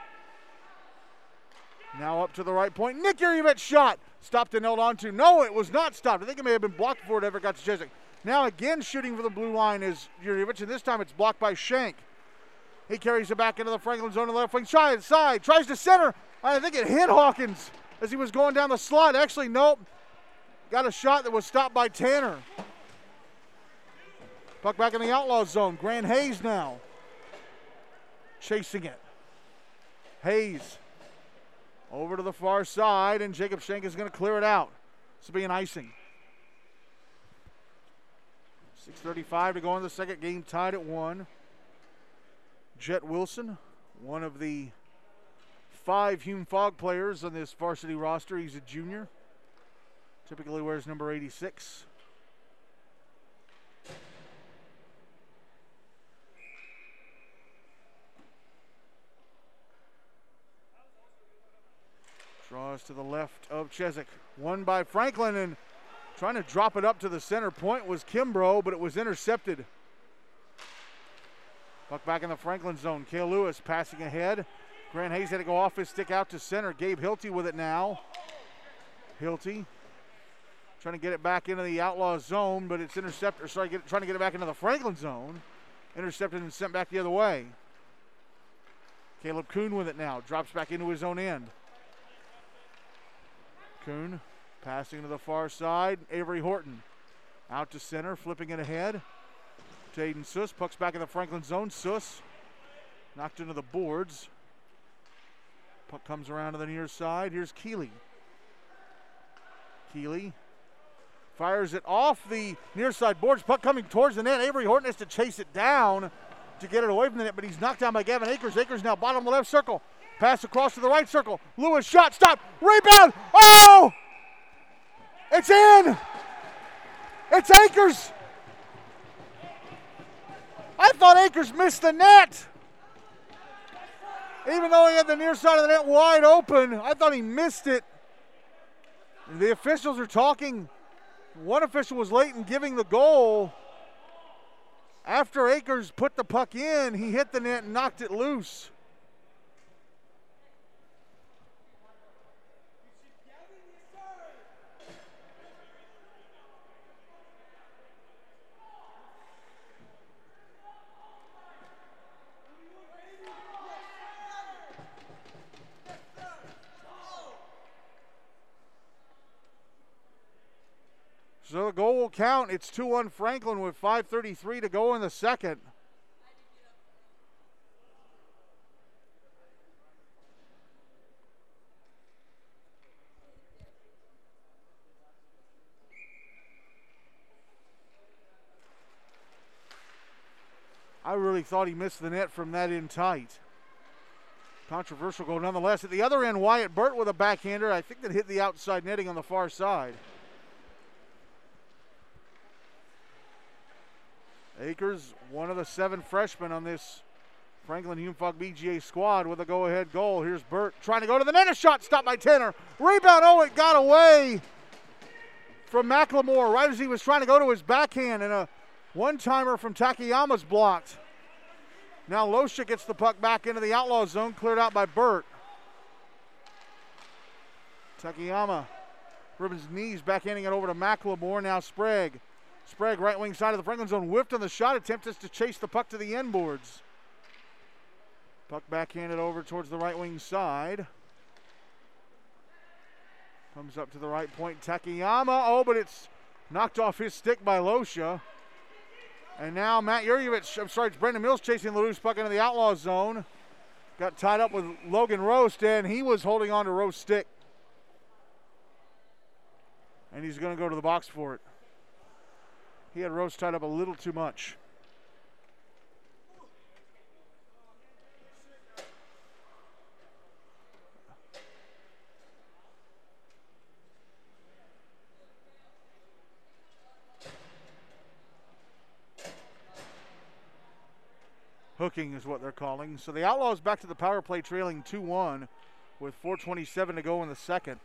Now up to the right point. Nick Yurievich shot. Stopped and held on to. No, it was not stopped. I think it may have been blocked before it ever got to Cheswick. Now again shooting for the blue line is Yurievich, and this time it's blocked by Shank. He carries it back into the Franklin zone on the left wing. Side. Tries to center. I think it hit Hawkins as he was going down the slot. Actually, nope. Got a shot that was stopped by Tanner. Puck back in the outlaw zone. Grant Hayes now. Chasing it. Hayes over to the far side, and Jacob Shank is going to clear it out. This will be an icing. 6.35 to go in the second game, tied at one. Jet Wilson, one of the five Hume Fogg players on this varsity roster. He's a junior. Typically wears number 86. Draws to the left of Cheswick. One by Franklin and trying to drop it up to the center point was Kimbrough, but it was intercepted. Puck back in the Franklin zone. Kale Lewis passing ahead. Grant Hayes had to go off his stick out to center. Gabe Hilty with it now. Hilty trying to get it back into the outlaw zone, but it's intercepted. Sorry, get, trying to get it back into the Franklin zone. Intercepted and sent back the other way. Caleb Kuhn with it now. Drops back into his own end. Kuhn passing to the far side. Avery Horton out to center, flipping it ahead. To Aiden Suss. Puck's back in the Franklin zone. Suss knocked into the boards. Puck comes around to the near side. Here's Keeley. Keeley fires it off the near side boards. Puck coming towards the net. Avery Horton has to chase it down to get it away from the net, but he's knocked down by Gavin Akers. Akers now bottom left circle. Pass across to the right circle. Lewis shot, stop, rebound. Oh! It's in. It's Akers. I thought Akers missed the net. Even though he had the near side of the net wide open, I thought he missed it. The officials are talking. One official was late in giving the goal. After Akers put the puck in, he hit the net and knocked it loose. So the goal will count. It's 2 1 Franklin with 5.33 to go in the second. I really thought he missed the net from that in tight. Controversial goal nonetheless. At the other end, Wyatt Burt with a backhander. I think that hit the outside netting on the far side. Akers, one of the seven freshmen on this Franklin Hume Fogg BGA squad with a go ahead goal. Here's Burt trying to go to the net. A shot stopped by Tanner. Rebound. Oh, it got away from McLemore right as he was trying to go to his backhand. And a one timer from Takayama's blocked. Now Losha gets the puck back into the outlaw zone, cleared out by Burt. Takayama, Ribbon's knees, backhanding it over to McLemore. Now Sprague Sprague, right wing side of the Franklin zone, whipped on the shot attempt is to chase the puck to the end boards. Puck backhanded over towards the right wing side. Comes up to the right point, Takayama. Oh, but it's knocked off his stick by Losha. And now Matt Yurievich, I'm sorry, it's Brendan Mills chasing the loose puck into the outlaw zone. Got tied up with Logan Roast, and he was holding on to Roast's stick. And he's going to go to the box for it. He had Rose tied up a little too much. hooking is what they're calling. So the Outlaws back to the power play trailing 2-1 with 4.27 to go in the second.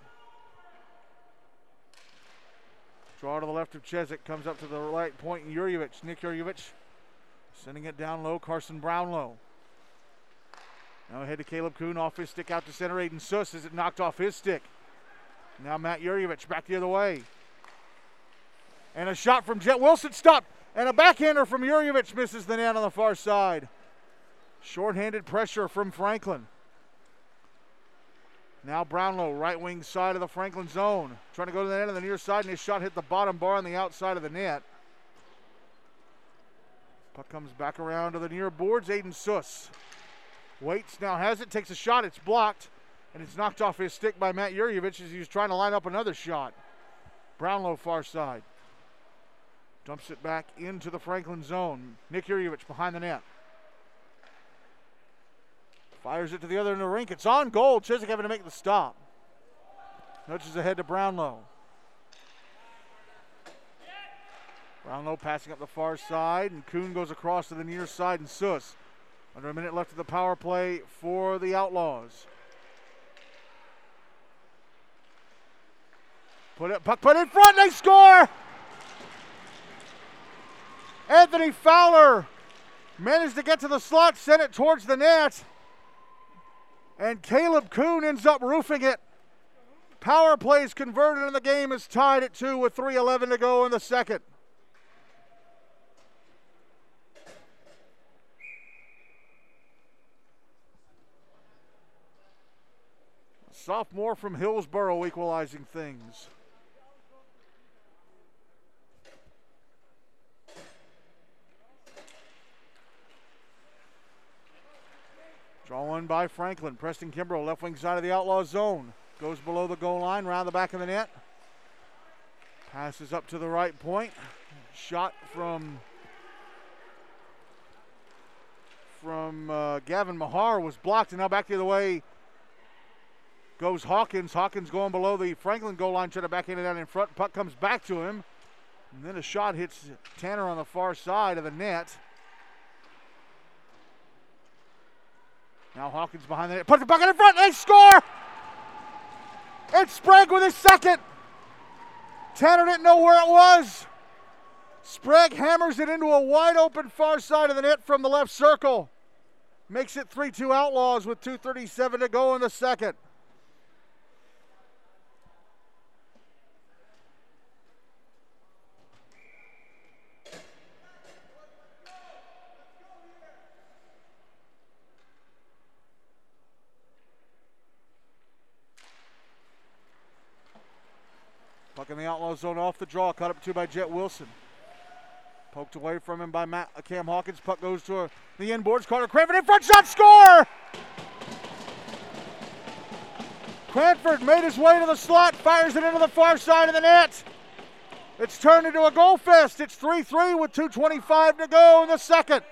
Draw to the left of Cheswick. Comes up to the right point. And Yurjevich. Nick Yurjevich sending it down low. Carson Brownlow. Now ahead to Caleb Kuhn. Off his stick out to center. Aiden Suss as it knocked off his stick. Now Matt Yurjevich back the other way. And a shot from Jet Wilson stopped. And a backhander from Yurjevich misses the net on the far side. Short-handed pressure from Franklin. Now Brownlow, right wing side of the Franklin zone. Trying to go to the end of the near side, and his shot hit the bottom bar on the outside of the net. Puck comes back around to the near boards. Aiden Suss waits, now has it, takes a shot, it's blocked, and it's knocked off his stick by Matt Yurjevich as he's trying to line up another shot. Brownlow far side. Dumps it back into the Franklin zone. Nick Yurjevich behind the net. Fires it to the other end of the rink. It's on goal. Cheswick having to make the stop. Nudges ahead to Brownlow. Brownlow passing up the far side, and Kuhn goes across to the near side, and Suss. Under a minute left of the power play for the Outlaws. Put it, puck put in front, they score! Anthony Fowler managed to get to the slot, sent it towards the net. And Caleb Kuhn ends up roofing it. Power plays converted, and the game is tied at two with 3.11 to go in the second. Sophomore from Hillsboro equalizing things. Draw one by Franklin. Preston Kimbrough, left wing side of the outlaw zone. Goes below the goal line, round the back of the net. Passes up to the right point. Shot from from uh, Gavin Mahar was blocked, and now back the other way goes Hawkins. Hawkins going below the Franklin goal line, trying to back in it out in front. Puck comes back to him, and then a shot hits Tanner on the far side of the net. Now Hawkins behind the net. Puts the puck in front. They score! It's Sprague with his second. Tanner didn't know where it was. Sprague hammers it into a wide open far side of the net from the left circle. Makes it 3 2 Outlaws with 2.37 to go in the second. In the outlaw zone off the draw. Cut up to by Jet Wilson. Poked away from him by Matt, uh, Cam Hawkins. Puck goes to uh, the end boards. Carter Cranford in front shot. Score! Cranford made his way to the slot. Fires it into the far side of the net. It's turned into a goal fest. It's 3 3 with 2.25 to go in the second.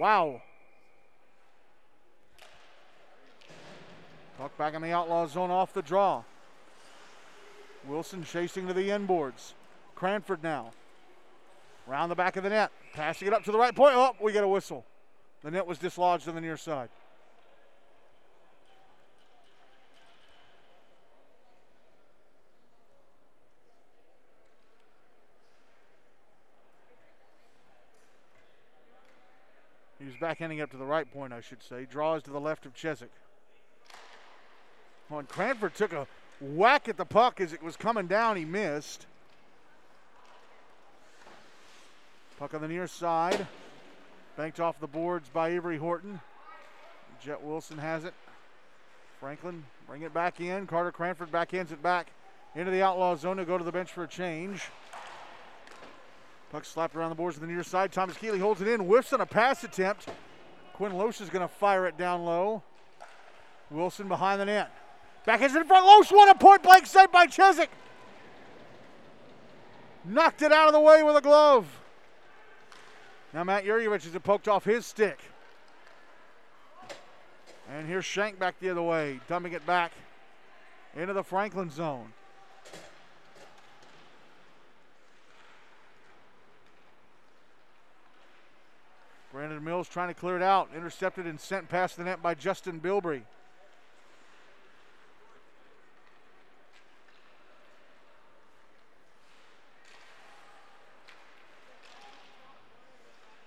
Wow. Puck back in the outlaw zone off the draw. Wilson chasing to the inboards. Cranford now. Round the back of the net. Passing it up to the right point. Oh, we get a whistle. The net was dislodged on the near side. Backhanding up to the right point, I should say. Draws to the left of Cheswick. When Cranford took a whack at the puck as it was coming down, he missed. Puck on the near side. Banked off the boards by Avery Horton. Jet Wilson has it. Franklin bring it back in. Carter Cranford backhands it back into the outlaw zone to go to the bench for a change. Puck slapped around the boards to the near side. Thomas Keeley holds it in, whiffs on a pass attempt. Quinn Loesch is going to fire it down low. Wilson behind the net. Back in front. Loesch won a point blank save by Cheswick. Knocked it out of the way with a glove. Now Matt Yurjevich has poked off his stick. And here's Shank back the other way, dumping it back into the Franklin zone. Brandon Mills trying to clear it out. Intercepted and sent past the net by Justin Bilbrey.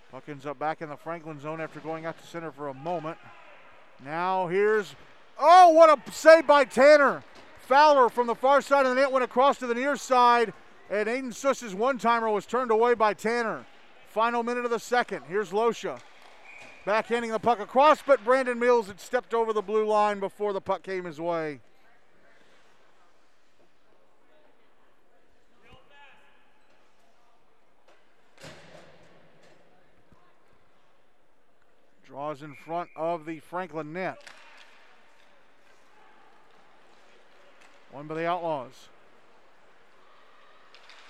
Puck ends up back in the Franklin zone after going out to center for a moment. Now here's, oh, what a save by Tanner. Fowler from the far side of the net went across to the near side, and Aiden Suss's one timer was turned away by Tanner. Final minute of the second. Here's Losha. Backhanding the puck across, but Brandon Mills had stepped over the blue line before the puck came his way. Draws in front of the Franklin net. One by the Outlaws.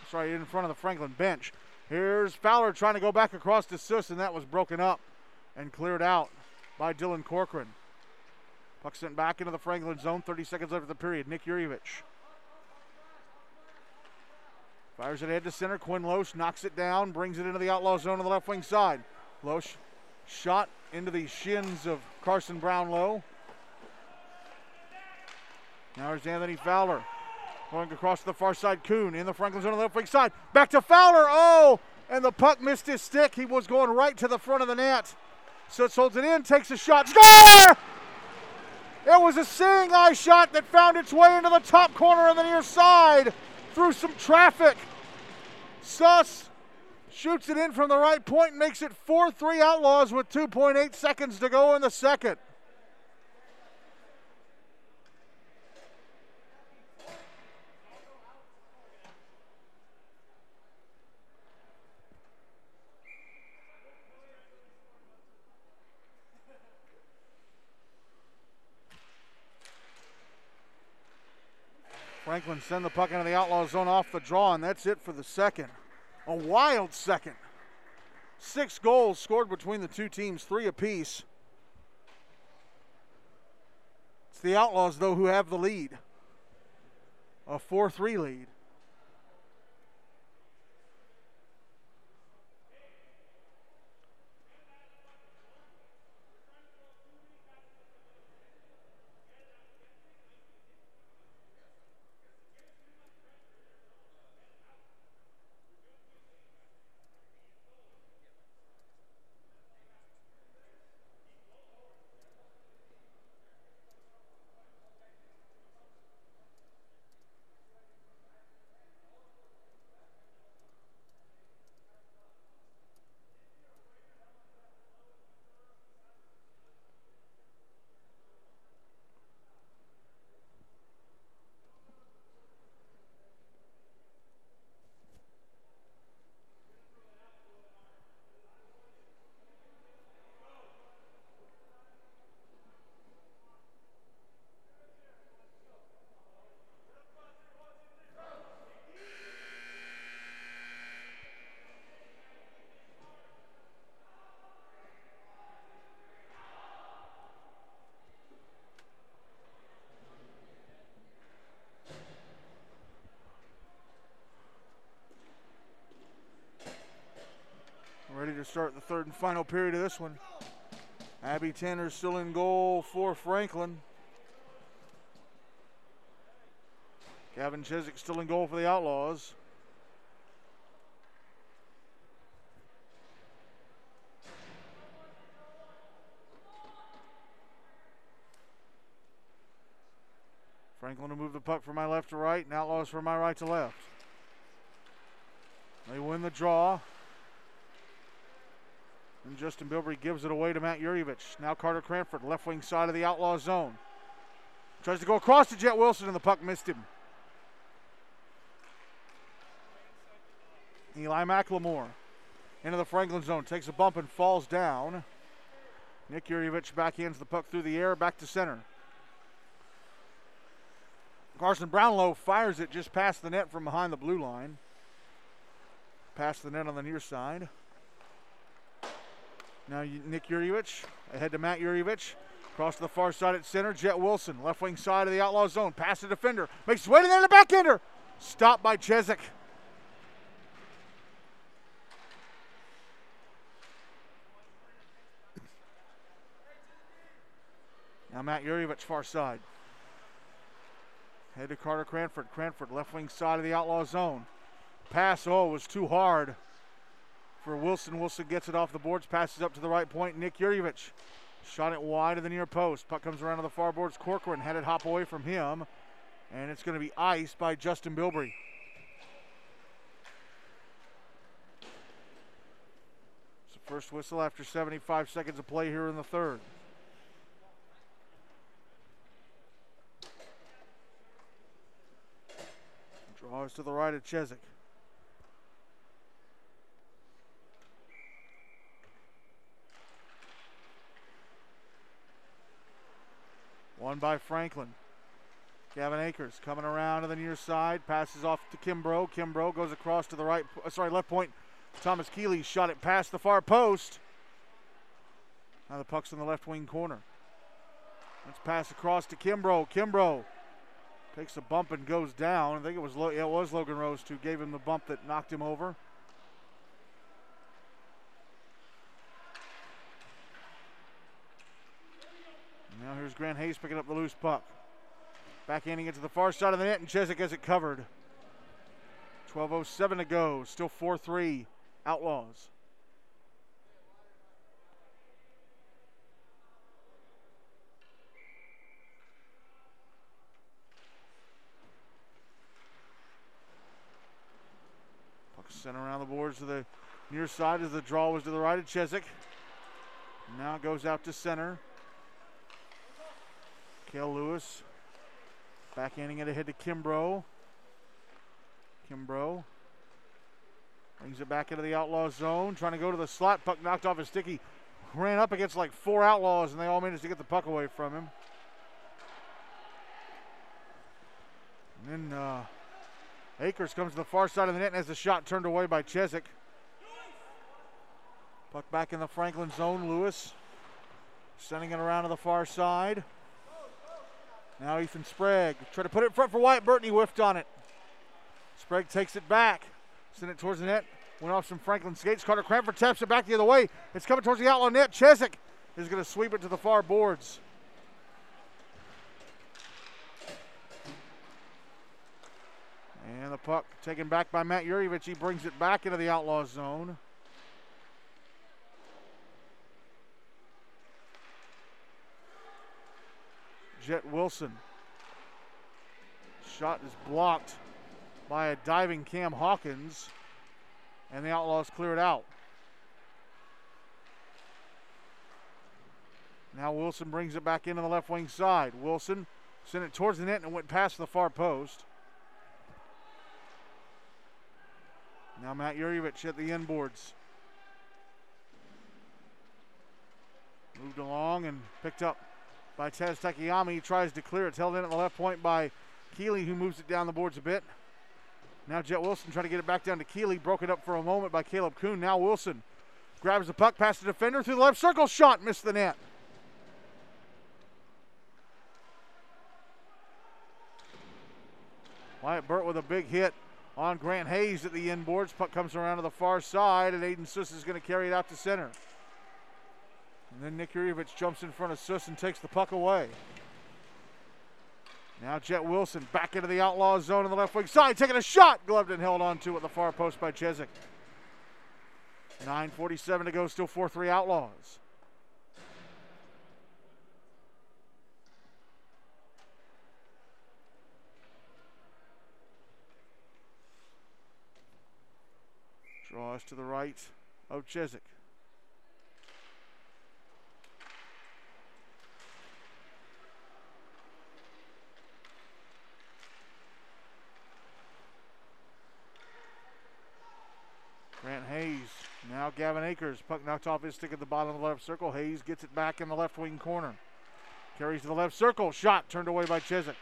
Sorry, in front of the Franklin bench. Here's Fowler trying to go back across to Suss, and that was broken up and cleared out by Dylan Corcoran. Puck sent back into the Franklin zone. 30 seconds left of the period. Nick Yurievich. Fires it head to center. Quinn Loesch knocks it down, brings it into the outlaw zone on the left wing side. Loesch shot into the shins of Carson Brownlow. Now there's Anthony Fowler going across to the far side. Kuhn in the Franklin zone on the left wing side. Back to Fowler. Oh, and the puck missed his stick. He was going right to the front of the net. Suss holds it in, takes a shot. Score! It was a seeing eye shot that found its way into the top corner on the near side through some traffic. Suss Shoots it in from the right point point, makes it 4 3 Outlaws with 2.8 seconds to go in the second. Franklin send the puck into the outlaw zone off the draw, and that's it for the second. A wild second. Six goals scored between the two teams, three apiece. It's the Outlaws, though, who have the lead. A 4 3 lead. To start the third and final period of this one. Abby Tanner still in goal for Franklin. Gavin Cheswick still in goal for the Outlaws. Franklin will move the puck from my left to right, and Outlaws from my right to left. They win the draw. And Justin Bilbrey gives it away to Matt Yurievich. Now Carter Cranford, left wing side of the outlaw zone. Tries to go across to Jet Wilson, and the puck missed him. Eli McLemore into the Franklin zone, takes a bump and falls down. Nick Yurievich backhands the puck through the air, back to center. Carson Brownlow fires it just past the net from behind the blue line. Past the net on the near side. Now Nick Yurievich ahead to Matt Yurievich. Across to the far side at center, Jet Wilson, left wing side of the outlaw zone. Pass to defender. Makes his way to the backhander. Stopped by Cheswick. Now Matt Yurievich far side. Head to Carter Cranford. Cranford left wing side of the outlaw zone. Pass, oh, was too hard for Wilson. Wilson gets it off the boards, passes up to the right point. Nick Yurievich shot it wide of the near post. Puck comes around to the far boards. Corcoran had it hop away from him, and it's going to be iced by Justin Bilbrey. It's the first whistle after 75 seconds of play here in the third. Draws to the right of Cheswick. One by Franklin. Gavin Akers coming around to the near side, passes off to Kimbrough. Kimbrough goes across to the right, sorry, left point. Thomas Keeley shot it past the far post. Now the puck's in the left wing corner. Let's pass across to Kimbrough. Kimbrough takes a bump and goes down. I think it was it was Logan Rose who gave him the bump that knocked him over. Now here's Grant Hayes picking up the loose puck. Backhanding it to the far side of the net, and Cheswick has it covered. 12.07 to go. Still 4 3 Outlaws. Puck sent around the boards to the near side as the draw was to the right of Cheswick. Now goes out to center. Kale Lewis backhanding it ahead to Kimbrough. Kimbrough brings it back into the outlaw zone, trying to go to the slot. Puck knocked off his sticky. Ran up against like four outlaws, and they all managed to get the puck away from him. And then uh, Akers comes to the far side of the net and has the shot turned away by Cheswick. Puck back in the Franklin zone. Lewis sending it around to the far side. Now Ethan Sprague. Try to put it in front for Wyatt Burton. He whiffed on it. Sprague takes it back. Send it towards the net. Went off some Franklin skates. Carter Cranford taps it back the other way. It's coming towards the outlaw net. Cheswick is going to sweep it to the far boards. And the puck taken back by Matt Yurievich. He brings it back into the outlaw zone. Jet Wilson. Shot is blocked by a diving Cam Hawkins, and the Outlaws clear it out. Now Wilson brings it back into the left wing side. Wilson sent it towards the net and went past the far post. Now Matt Yurievich at the inboards. Moved along and picked up by Tez Takayama. He tries to clear it. It's held in at the left point by Keeley, who moves it down the boards a bit. Now Jet Wilson trying to get it back down to Keeley. Broken up for a moment by Caleb Kuhn. Now Wilson grabs the puck past the defender through the left circle. Shot missed the net. Wyatt Burt with a big hit on Grant Hayes at the inboards. Puck comes around to the far side, and Aiden Suss is going to carry it out to center. And then Nick jumps in front of Suss and takes the puck away. Now Jet Wilson back into the outlaw zone on the left wing side, taking a shot. Gloved and held on to at the far post by Cheswick. 9.47 to go, still 4 3 Outlaws. Draws to the right of Cheswick. Grant Hayes. Now Gavin Akers. Puck knocked off his stick at the bottom of the left circle. Hayes gets it back in the left wing corner. Carries to the left circle. Shot turned away by Cheswick.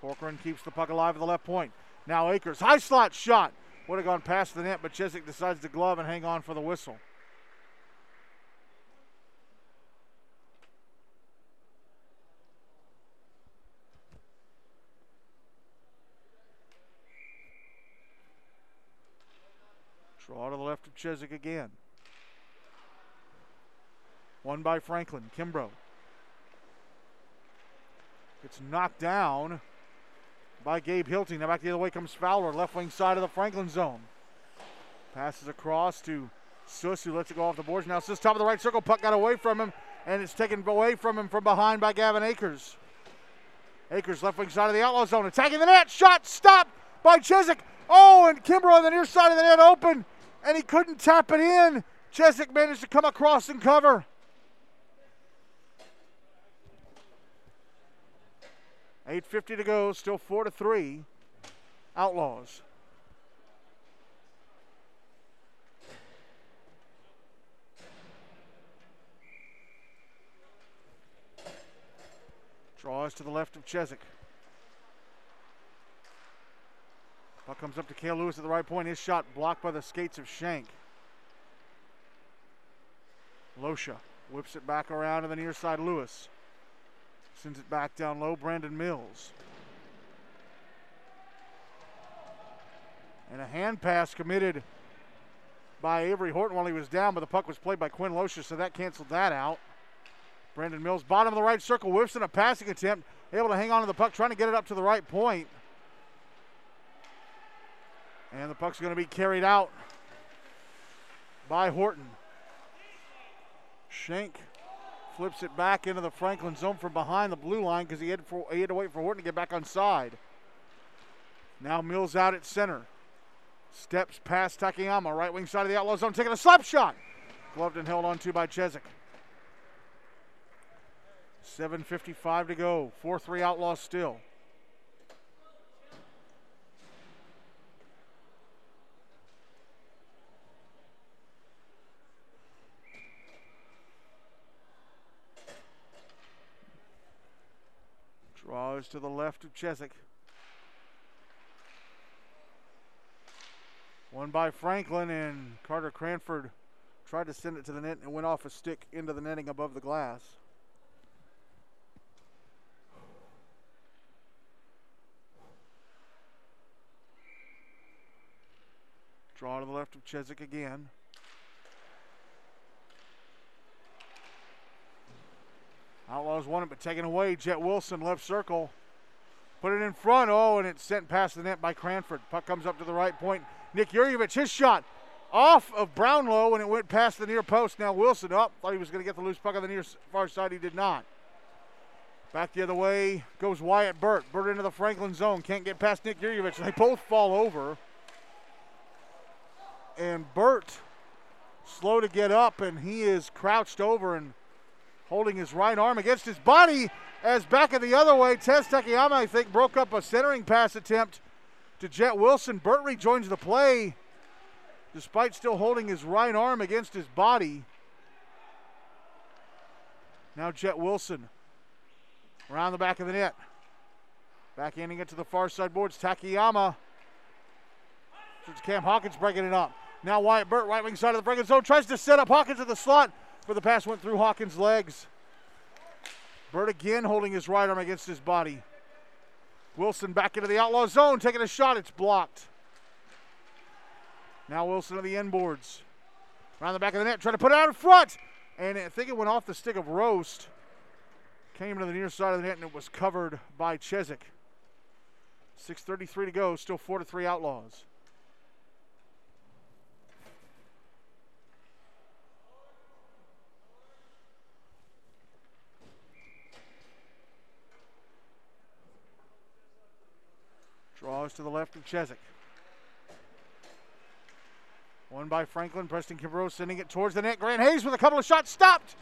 Corcoran keeps the puck alive at the left point. Now Akers. High slot shot. Would have gone past the net, but Cheswick decides to glove and hang on for the whistle. Draw to the left of Cheswick again. One by Franklin. Kimbrough. Gets knocked down by Gabe Hilting. Now back the other way comes Fowler, left wing side of the Franklin zone. Passes across to Suss, who lets it go off the boards. Now Suss, top of the right circle. Puck got away from him, and it's taken away from him from behind by Gavin Akers. Akers, left wing side of the outlaw zone, attacking the net. Shot stopped by Cheswick. Oh, and Kimbrough on the near side of the net open, and he couldn't tap it in. Cheswick managed to come across and cover. 8.50 to go, still 4 to 3. Outlaws. Draws to the left of Cheswick. Puck comes up to Kale Lewis at the right point. His shot blocked by the skates of Shank. Losha whips it back around to the near side. Lewis sends it back down low. Brandon Mills. And a hand pass committed by Avery Horton while he was down, but the puck was played by Quinn Losha, so that canceled that out. Brandon Mills, bottom of the right circle, whips in a passing attempt, able to hang on to the puck, trying to get it up to the right point. And the puck's going to be carried out by Horton. Shank flips it back into the Franklin zone from behind the blue line because he, had he had to wait for Horton to get back on side. Now Mills out at center. Steps past Takayama, right wing side of the outlaw zone, taking a slap shot. Gloved and held on to by Cheswick. 7.55 to go. 4 3 Outlaws still. Draws to the left of Cheswick. One by Franklin, and Carter Cranford tried to send it to the net and went off a stick into the netting above the glass. Draw to the left of Cheswick again. Outlaws won it, but taken away. Jet Wilson, left circle. Put it in front. Oh, and it's sent past the net by Cranford. Puck comes up to the right point. Nick Yurievich, his shot off of Brownlow, and it went past the near post. Now Wilson up. Thought he was going to get the loose puck on the near far side. He did not. Back the other way goes Wyatt Burt. Burt into the Franklin zone. Can't get past Nick Yurievich. They both fall over and Burt slow to get up, and he is crouched over and holding his right arm against his body as back of the other way. Tez Takayama, I think, broke up a centering pass attempt to Jet Wilson. Burt rejoins the play despite still holding his right arm against his body. Now Jet Wilson around the back of the net. Backhanding it to the far side boards. Takayama. It's Cam Hawkins breaking it up. Now Wyatt Burt, right wing side of the breaking zone, tries to set up Hawkins at the slot, but the pass went through Hawkins' legs. Burt again holding his right arm against his body. Wilson back into the outlaw zone, taking a shot. It's blocked. Now Wilson to the end boards. Around the back of the net, trying to put it out in front. And I think it went off the stick of Roast. Came to the near side of the net and it was covered by Cheswick. 6.33 to go, still 4 to 3 Outlaws. Draws to the left of Cheswick. One by Franklin. Preston Kimbrough sending it towards the net. Grant Hayes with a couple of shots stopped.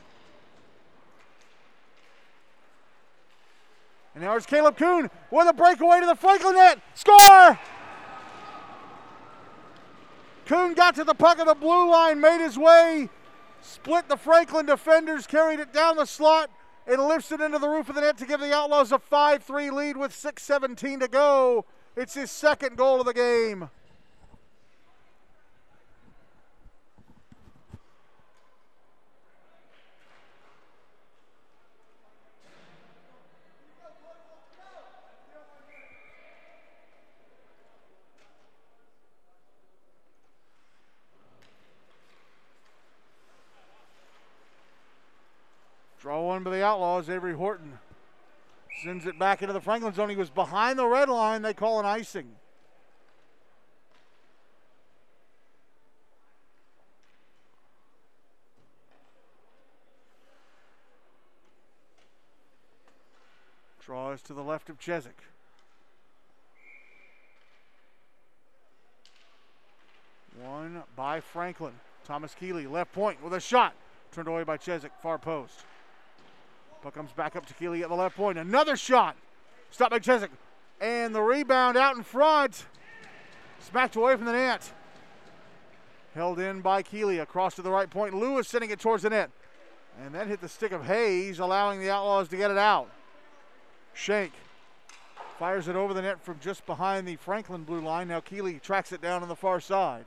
And now it's Caleb Kuhn with a breakaway to the Franklin net. Score! Kuhn got to the puck of the blue line, made his way, split the Franklin defenders, carried it down the slot, and lifts it into the roof of the net to give the Outlaws a 5 3 lead with 6.17 to go. It's his second goal of the game. Draw one by the Outlaws, Avery Horton sends it back into the Franklin zone. He was behind the red line. They call an icing. Draws to the left of Cheswick. One by Franklin. Thomas Keeley, left point with a shot. Turned away by Cheswick, far post. Puck comes back up to Keeley at the left point. Another shot. Stopped by Cheswick. And the rebound out in front. Smacked away from the net. Held in by Keeley across to the right point. Lewis sending it towards the net. And that hit the stick of Hayes, allowing the Outlaws to get it out. Shank fires it over the net from just behind the Franklin blue line. Now Keeley tracks it down on the far side.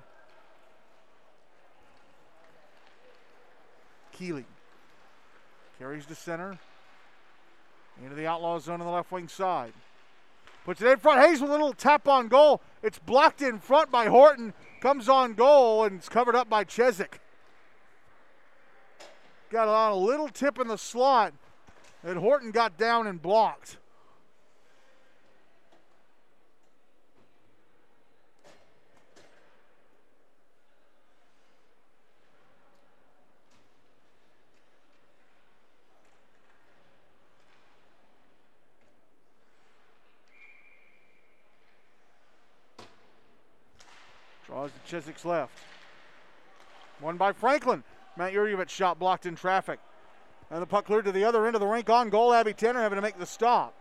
Keeley carries to center. Into the outlaw zone on the left wing side. Puts it in front. Hayes with a little tap on goal. It's blocked in front by Horton. Comes on goal and it's covered up by Cheswick. Got on a little tip in the slot and Horton got down and blocked. Draws to Cheswick's left. One by Franklin. Matt Yurjevich shot blocked in traffic. And the puck cleared to the other end of the rink on goal. Abby Tanner having to make the stop.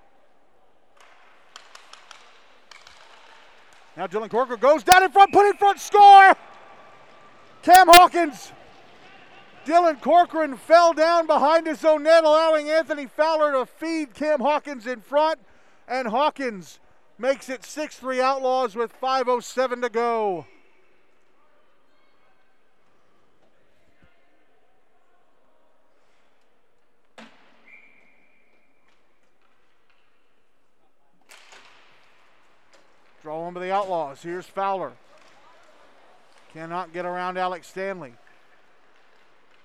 Now Dylan Corker goes down in front, put in front, score! Cam Hawkins. Dylan Corcoran fell down behind his own net, allowing Anthony Fowler to feed Cam Hawkins in front. And Hawkins makes it 6 3 Outlaws with 5.07 to go. By the Outlaws. Here's Fowler. Cannot get around Alex Stanley.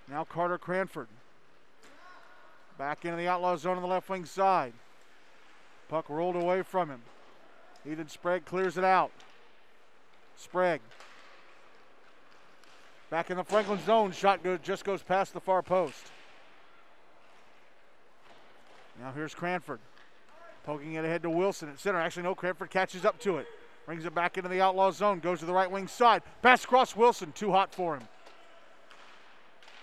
Now Carter Cranford. Back into the outlaw zone on the left wing side. Puck rolled away from him. Ethan Sprague clears it out. Sprague. Back in the Franklin zone. Shot good, just goes past the far post. Now here's Cranford. Poking it ahead to Wilson at center. Actually, no, Cranford catches up to it. Brings it back into the outlaw zone. Goes to the right wing side. Pass across Wilson. Too hot for him.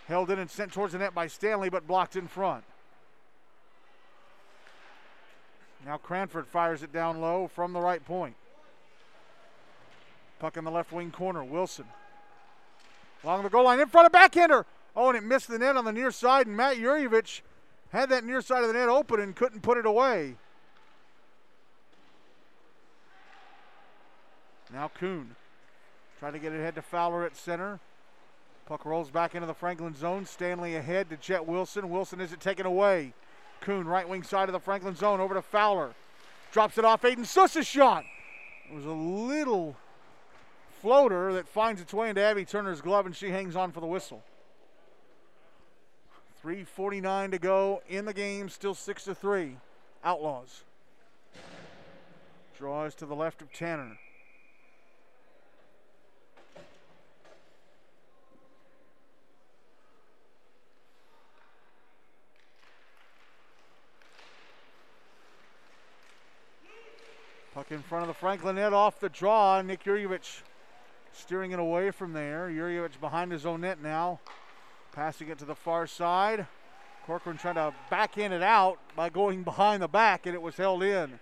Held in and sent towards the net by Stanley, but blocked in front. Now Cranford fires it down low from the right point. Puck in the left wing corner. Wilson. Along the goal line in front of backhander. Oh, and it missed the net on the near side, and Matt Yurievich had that near side of the net open and couldn't put it away. Now Kuhn. Trying to get it ahead to Fowler at center. Puck rolls back into the Franklin zone. Stanley ahead to Chet Wilson. Wilson is it taken away. Kuhn, right wing side of the Franklin zone, over to Fowler. Drops it off Aiden Suss's shot. It was a little floater that finds its way into Abby Turner's glove, and she hangs on for the whistle. 3.49 to go in the game, still 6 to 3. Outlaws. Draws to the left of Tanner. Puck in front of the Franklin net off the draw. Nick Yurievich steering it away from there. Yurievich behind his own net now. Passing it to the far side. Corcoran trying to backhand it out by going behind the back, and it was held in.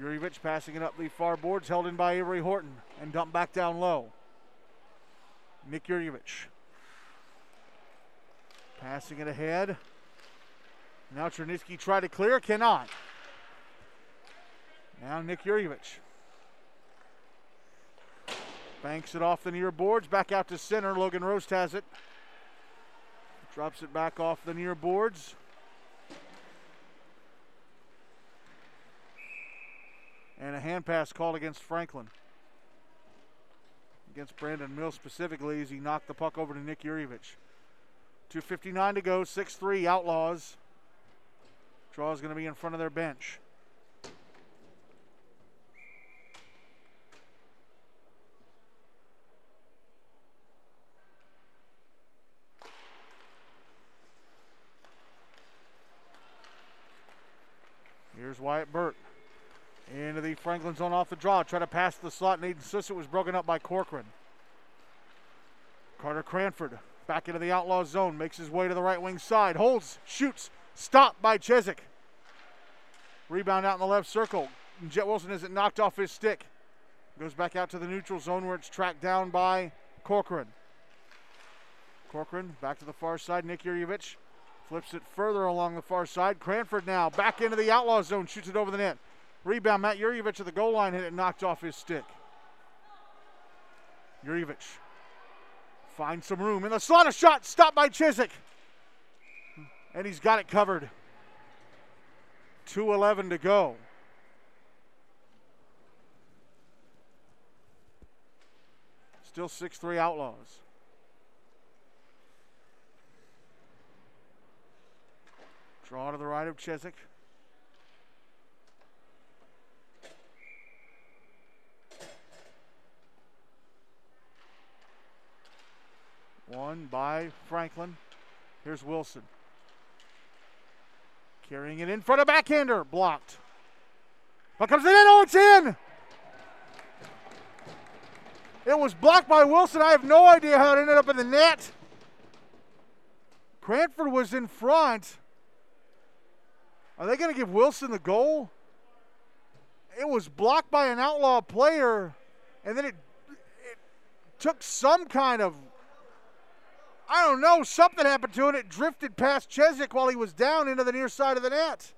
Yurievich passing it up the far boards, held in by Avery Horton, and dumped back down low. Nick Yurievich passing it ahead. Now Chernisky tried to clear, cannot. Now Nick Yurievich. Banks it off the near boards, back out to center. Logan Roast has it. Drops it back off the near boards. And a hand pass called against Franklin. Against Brandon Mills specifically as he knocked the puck over to Nick Yurievich. 2.59 to go, 6 3 Outlaws. Draw is going to be in front of their bench. Here's Wyatt Burt. Into the Franklin zone off the draw. Try to pass the slot. Naden Sussett was broken up by Corcoran. Carter Cranford back into the outlaw zone. Makes his way to the right wing side. Holds, shoots. Stopped by Cheswick. Rebound out in the left circle. Jet Wilson isn't knocked off his stick. Goes back out to the neutral zone where it's tracked down by Corcoran. Corcoran back to the far side. Nick Yurjevich flips it further along the far side. Cranford now back into the outlaw zone. Shoots it over the net. Rebound, Matt Yurjevich at the goal line hit it knocked off his stick. Yurjevich finds some room in the slot. A shot stopped by Cheswick. And he's got it covered. 2.11 to go. Still 6 3 Outlaws. Draw to the right of Cheswick. One by Franklin. Here's Wilson. Carrying it in front of backhander. Blocked. But comes it in. Oh, it's in. It was blocked by Wilson. I have no idea how it ended up in the net. Cranford was in front. Are they going to give Wilson the goal? It was blocked by an outlaw player, and then it, it took some kind of I don't know, something happened to it. It drifted past Cheswick while he was down into the near side of the net.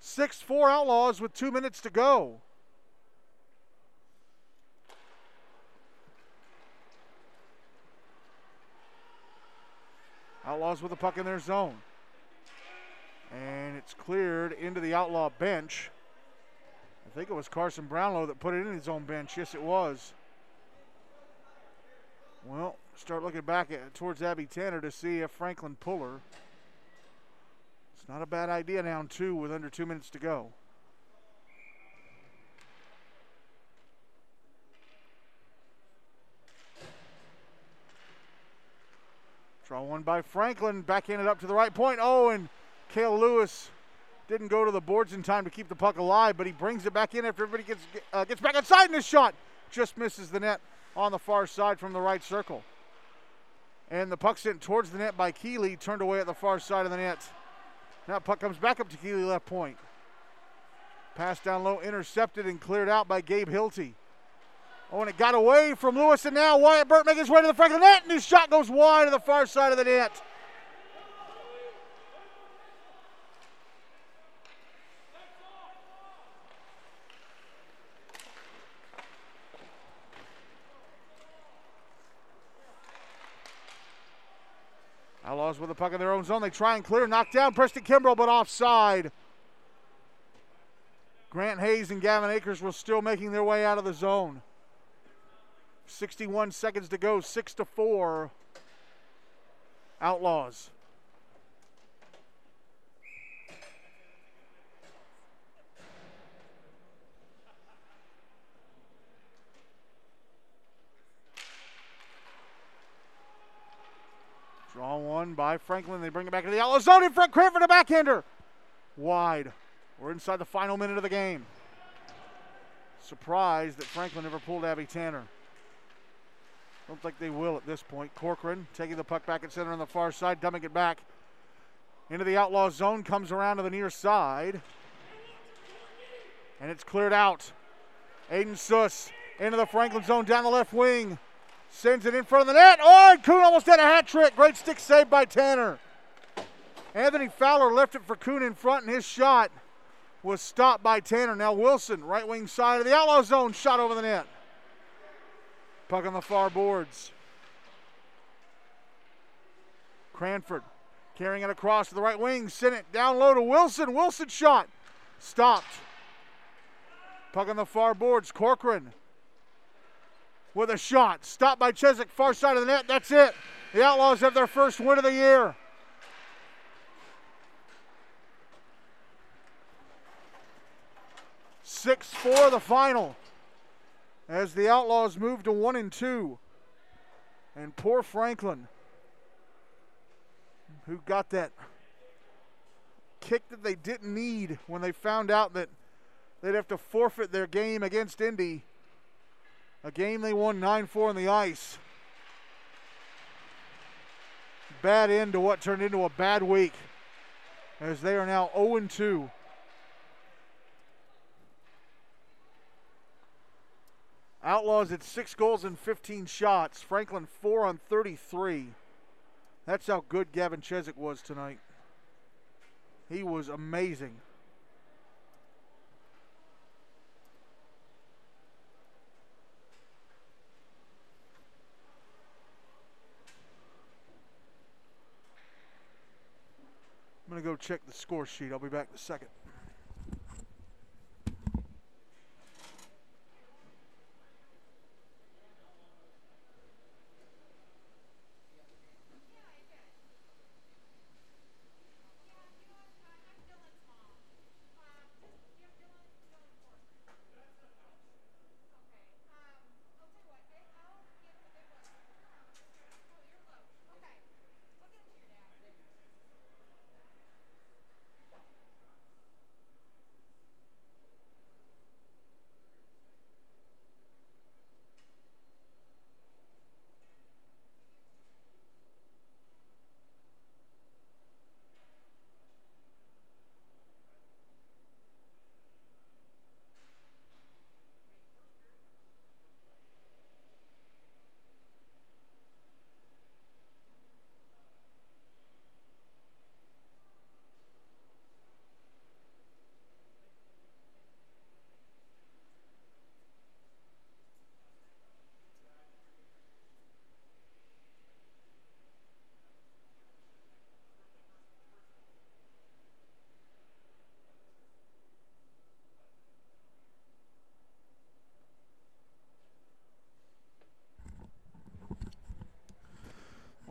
6 4 Outlaws with two minutes to go. Outlaws with the puck in their zone. And it's cleared into the Outlaw bench. I think it was Carson Brownlow that put it in his own bench. Yes, it was. Well, start looking back at, towards Abby Tanner to see if Franklin Puller. It's not a bad idea down two with under two minutes to go. Draw one by Franklin, backhanded up to the right point. Oh, and Kale Lewis didn't go to the boards in time to keep the puck alive, but he brings it back in after everybody gets uh, gets back inside, and his shot just misses the net on the far side from the right circle. And the puck sent towards the net by Keeley, turned away at the far side of the net. Now puck comes back up to Keeley left point. Pass down low, intercepted and cleared out by Gabe Hilty. Oh, and it got away from Lewis, and now Wyatt Burt making his way to the front of the net, and his shot goes wide to the far side of the net. With the puck in their own zone. They try and clear, knock down Preston Kimbrough, but offside. Grant Hayes and Gavin Akers were still making their way out of the zone. 61 seconds to go, 6 to 4. Outlaws. Draw one by Franklin. They bring it back to the outlaw zone in front. Cranford, a backhander. Wide. We're inside the final minute of the game. Surprised that Franklin never pulled Abby Tanner. Don't think they will at this point. Corcoran taking the puck back at center on the far side, dumping it back into the outlaw zone, comes around to the near side. And it's cleared out. Aiden Suss into the Franklin zone down the left wing. Sends it in front of the net. Oh, and Kuhn almost had a hat trick. Great stick save by Tanner. Anthony Fowler left it for Kuhn in front, and his shot was stopped by Tanner. Now Wilson, right wing side of the outlaw zone, shot over the net. Puck on the far boards. Cranford carrying it across to the right wing, sent it down low to Wilson. Wilson shot, stopped. Puck on the far boards. Corcoran with a shot. Stopped by Cheswick, far side of the net. That's it. The Outlaws have their first win of the year. Six four the final. As the Outlaws move to one and two. And poor Franklin, who got that kick that they didn't need when they found out that they'd have to forfeit their game against Indy. A game they won 9 4 on the ice. Bad end to what turned into a bad week as they are now 0 2. Outlaws at six goals and 15 shots. Franklin four on 33. That's how good Gavin Cheswick was tonight. He was amazing. Going to go check the score sheet. I'll be back in a second.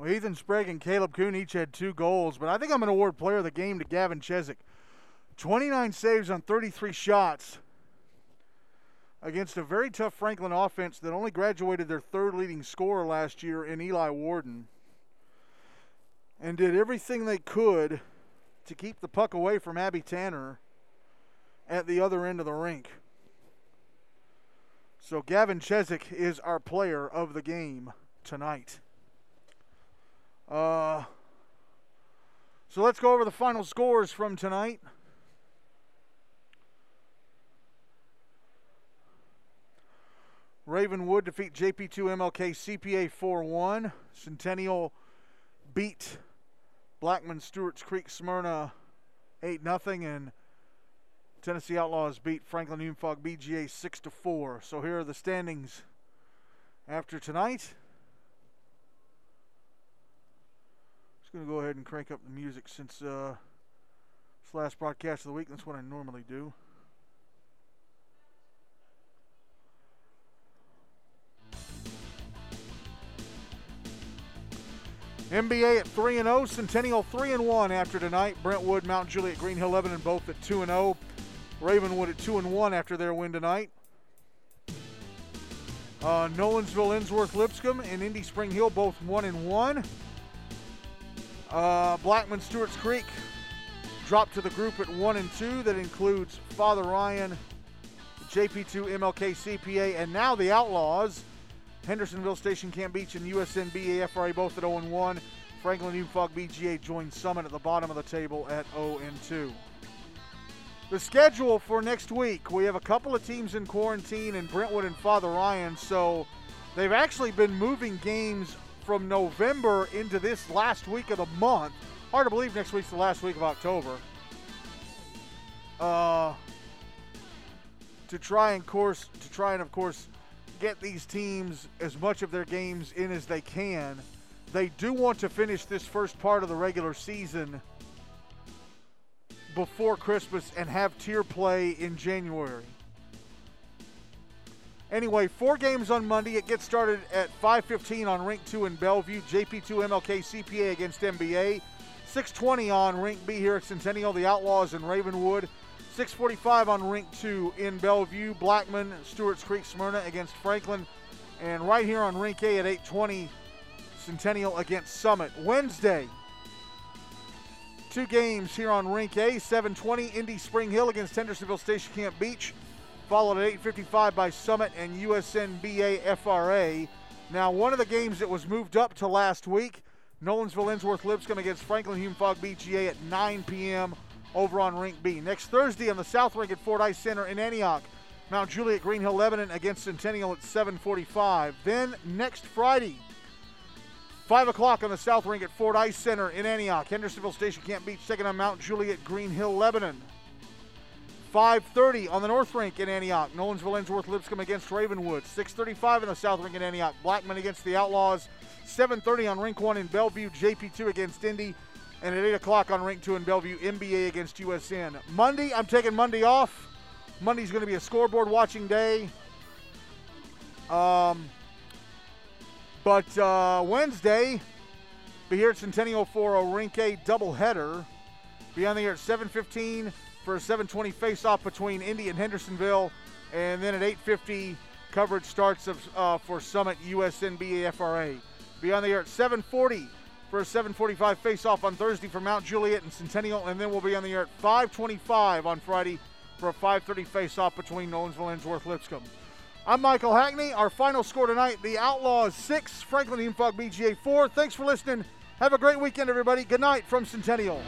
Well, Ethan Sprague and Caleb Kuhn each had two goals, but I think I'm going to award player of the game to Gavin Cheswick. 29 saves on 33 shots against a very tough Franklin offense that only graduated their third leading scorer last year in Eli Warden and did everything they could to keep the puck away from Abby Tanner at the other end of the rink. So Gavin Cheswick is our player of the game tonight. Uh, so let's go over the final scores from tonight. Ravenwood defeat JP2 MLK CPA 4 1. Centennial beat Blackman Stewart's Creek Smyrna 8 0. And Tennessee Outlaws beat Franklin Hume-Fogg BGA 6 4. So here are the standings after tonight. Going to go ahead and crank up the music since uh, it's last broadcast of the week. That's what I normally do. MBA at 3 and 0, Centennial 3 and 1 after tonight. Brentwood, Mount Juliet, Green Hill Lebanon both at 2 and 0. Ravenwood at 2 and 1 after their win tonight. Uh, Nolensville, Ensworth, Lipscomb, and Indy Spring Hill both 1 and 1. Uh, Blackman Stewart's Creek dropped to the group at one and two. That includes Father Ryan, JP2 MLK CPA, and now the Outlaws. Hendersonville Station Camp Beech and USN FRA both at 0 and 1. Franklin Hume-Fogg BGA joined Summit at the bottom of the table at 0 and 2. The schedule for next week, we have a couple of teams in quarantine in Brentwood and Father Ryan, so they've actually been moving games from November into this last week of the month. Hard to believe next week's the last week of October. Uh, to try and course to try and of course get these teams as much of their games in as they can. They do want to finish this first part of the regular season before Christmas and have tier play in January. Anyway, four games on Monday. It gets started at 5:15 on Rink 2 in Bellevue. JP2 MLK CPA against MBA. 6:20 on Rink B here at Centennial. The Outlaws in Ravenwood. 6:45 on Rink 2 in Bellevue. Blackman, Stewart's Creek, Smyrna against Franklin, and right here on Rink A at 8:20, Centennial against Summit. Wednesday, two games here on Rink A. 7:20 Indy Spring Hill against Hendersonville Station Camp Beech followed at 8:55 by Summit and USNBA FRA. Now, one of the games that was moved up to last week, Nolensville Ensworth Lipscomb against Franklin Hume Fogg BGA at 9 p.m. over on Rink B. Next Thursday on the South Rink at Fort Ford Ice Center in Antioch, Mount Juliet Green Hill Lebanon against Centennial at 7:45. Then next Friday, 5 o'clock on the South Rink at Fort Ford Ice Center in Antioch, Hendersonville Station Camp Beech taking on Mount Juliet Green Hill Lebanon. 5.30 on the North Rink in Antioch. Nolensville Ensworth Lipscomb against Ravenwood. 6.35 on the South Rink in Antioch. Blackman against the Outlaws. 7.30 on Rink 1 in Bellevue. JP2 against Indy. And at 8 o'clock on Rink 2 in Bellevue, MBA against USN. Monday, I'm taking Monday off. Monday's going to be a scoreboard watching day. Um, but uh, Wednesday, be here at Centennial for a Rink A doubleheader. Be on the air at 7.15 for a 7:20 face-off between Indy and Hendersonville, and then at 8:50 coverage starts of, uh, for Summit USNBA FRA. Be on the air at 7:40 for a 7:45 face-off on Thursday for Mount Juliet and Centennial, and then we'll be on the air at 5:25 on Friday for a 5:30 face-off between Nolensville and Ensworth Lipscomb. I'm Michael Hackney. Our final score tonight: the Outlaws six, Franklin Hume Fogg BGA four. Thanks for listening. Have a great weekend, everybody. Good night from Centennial.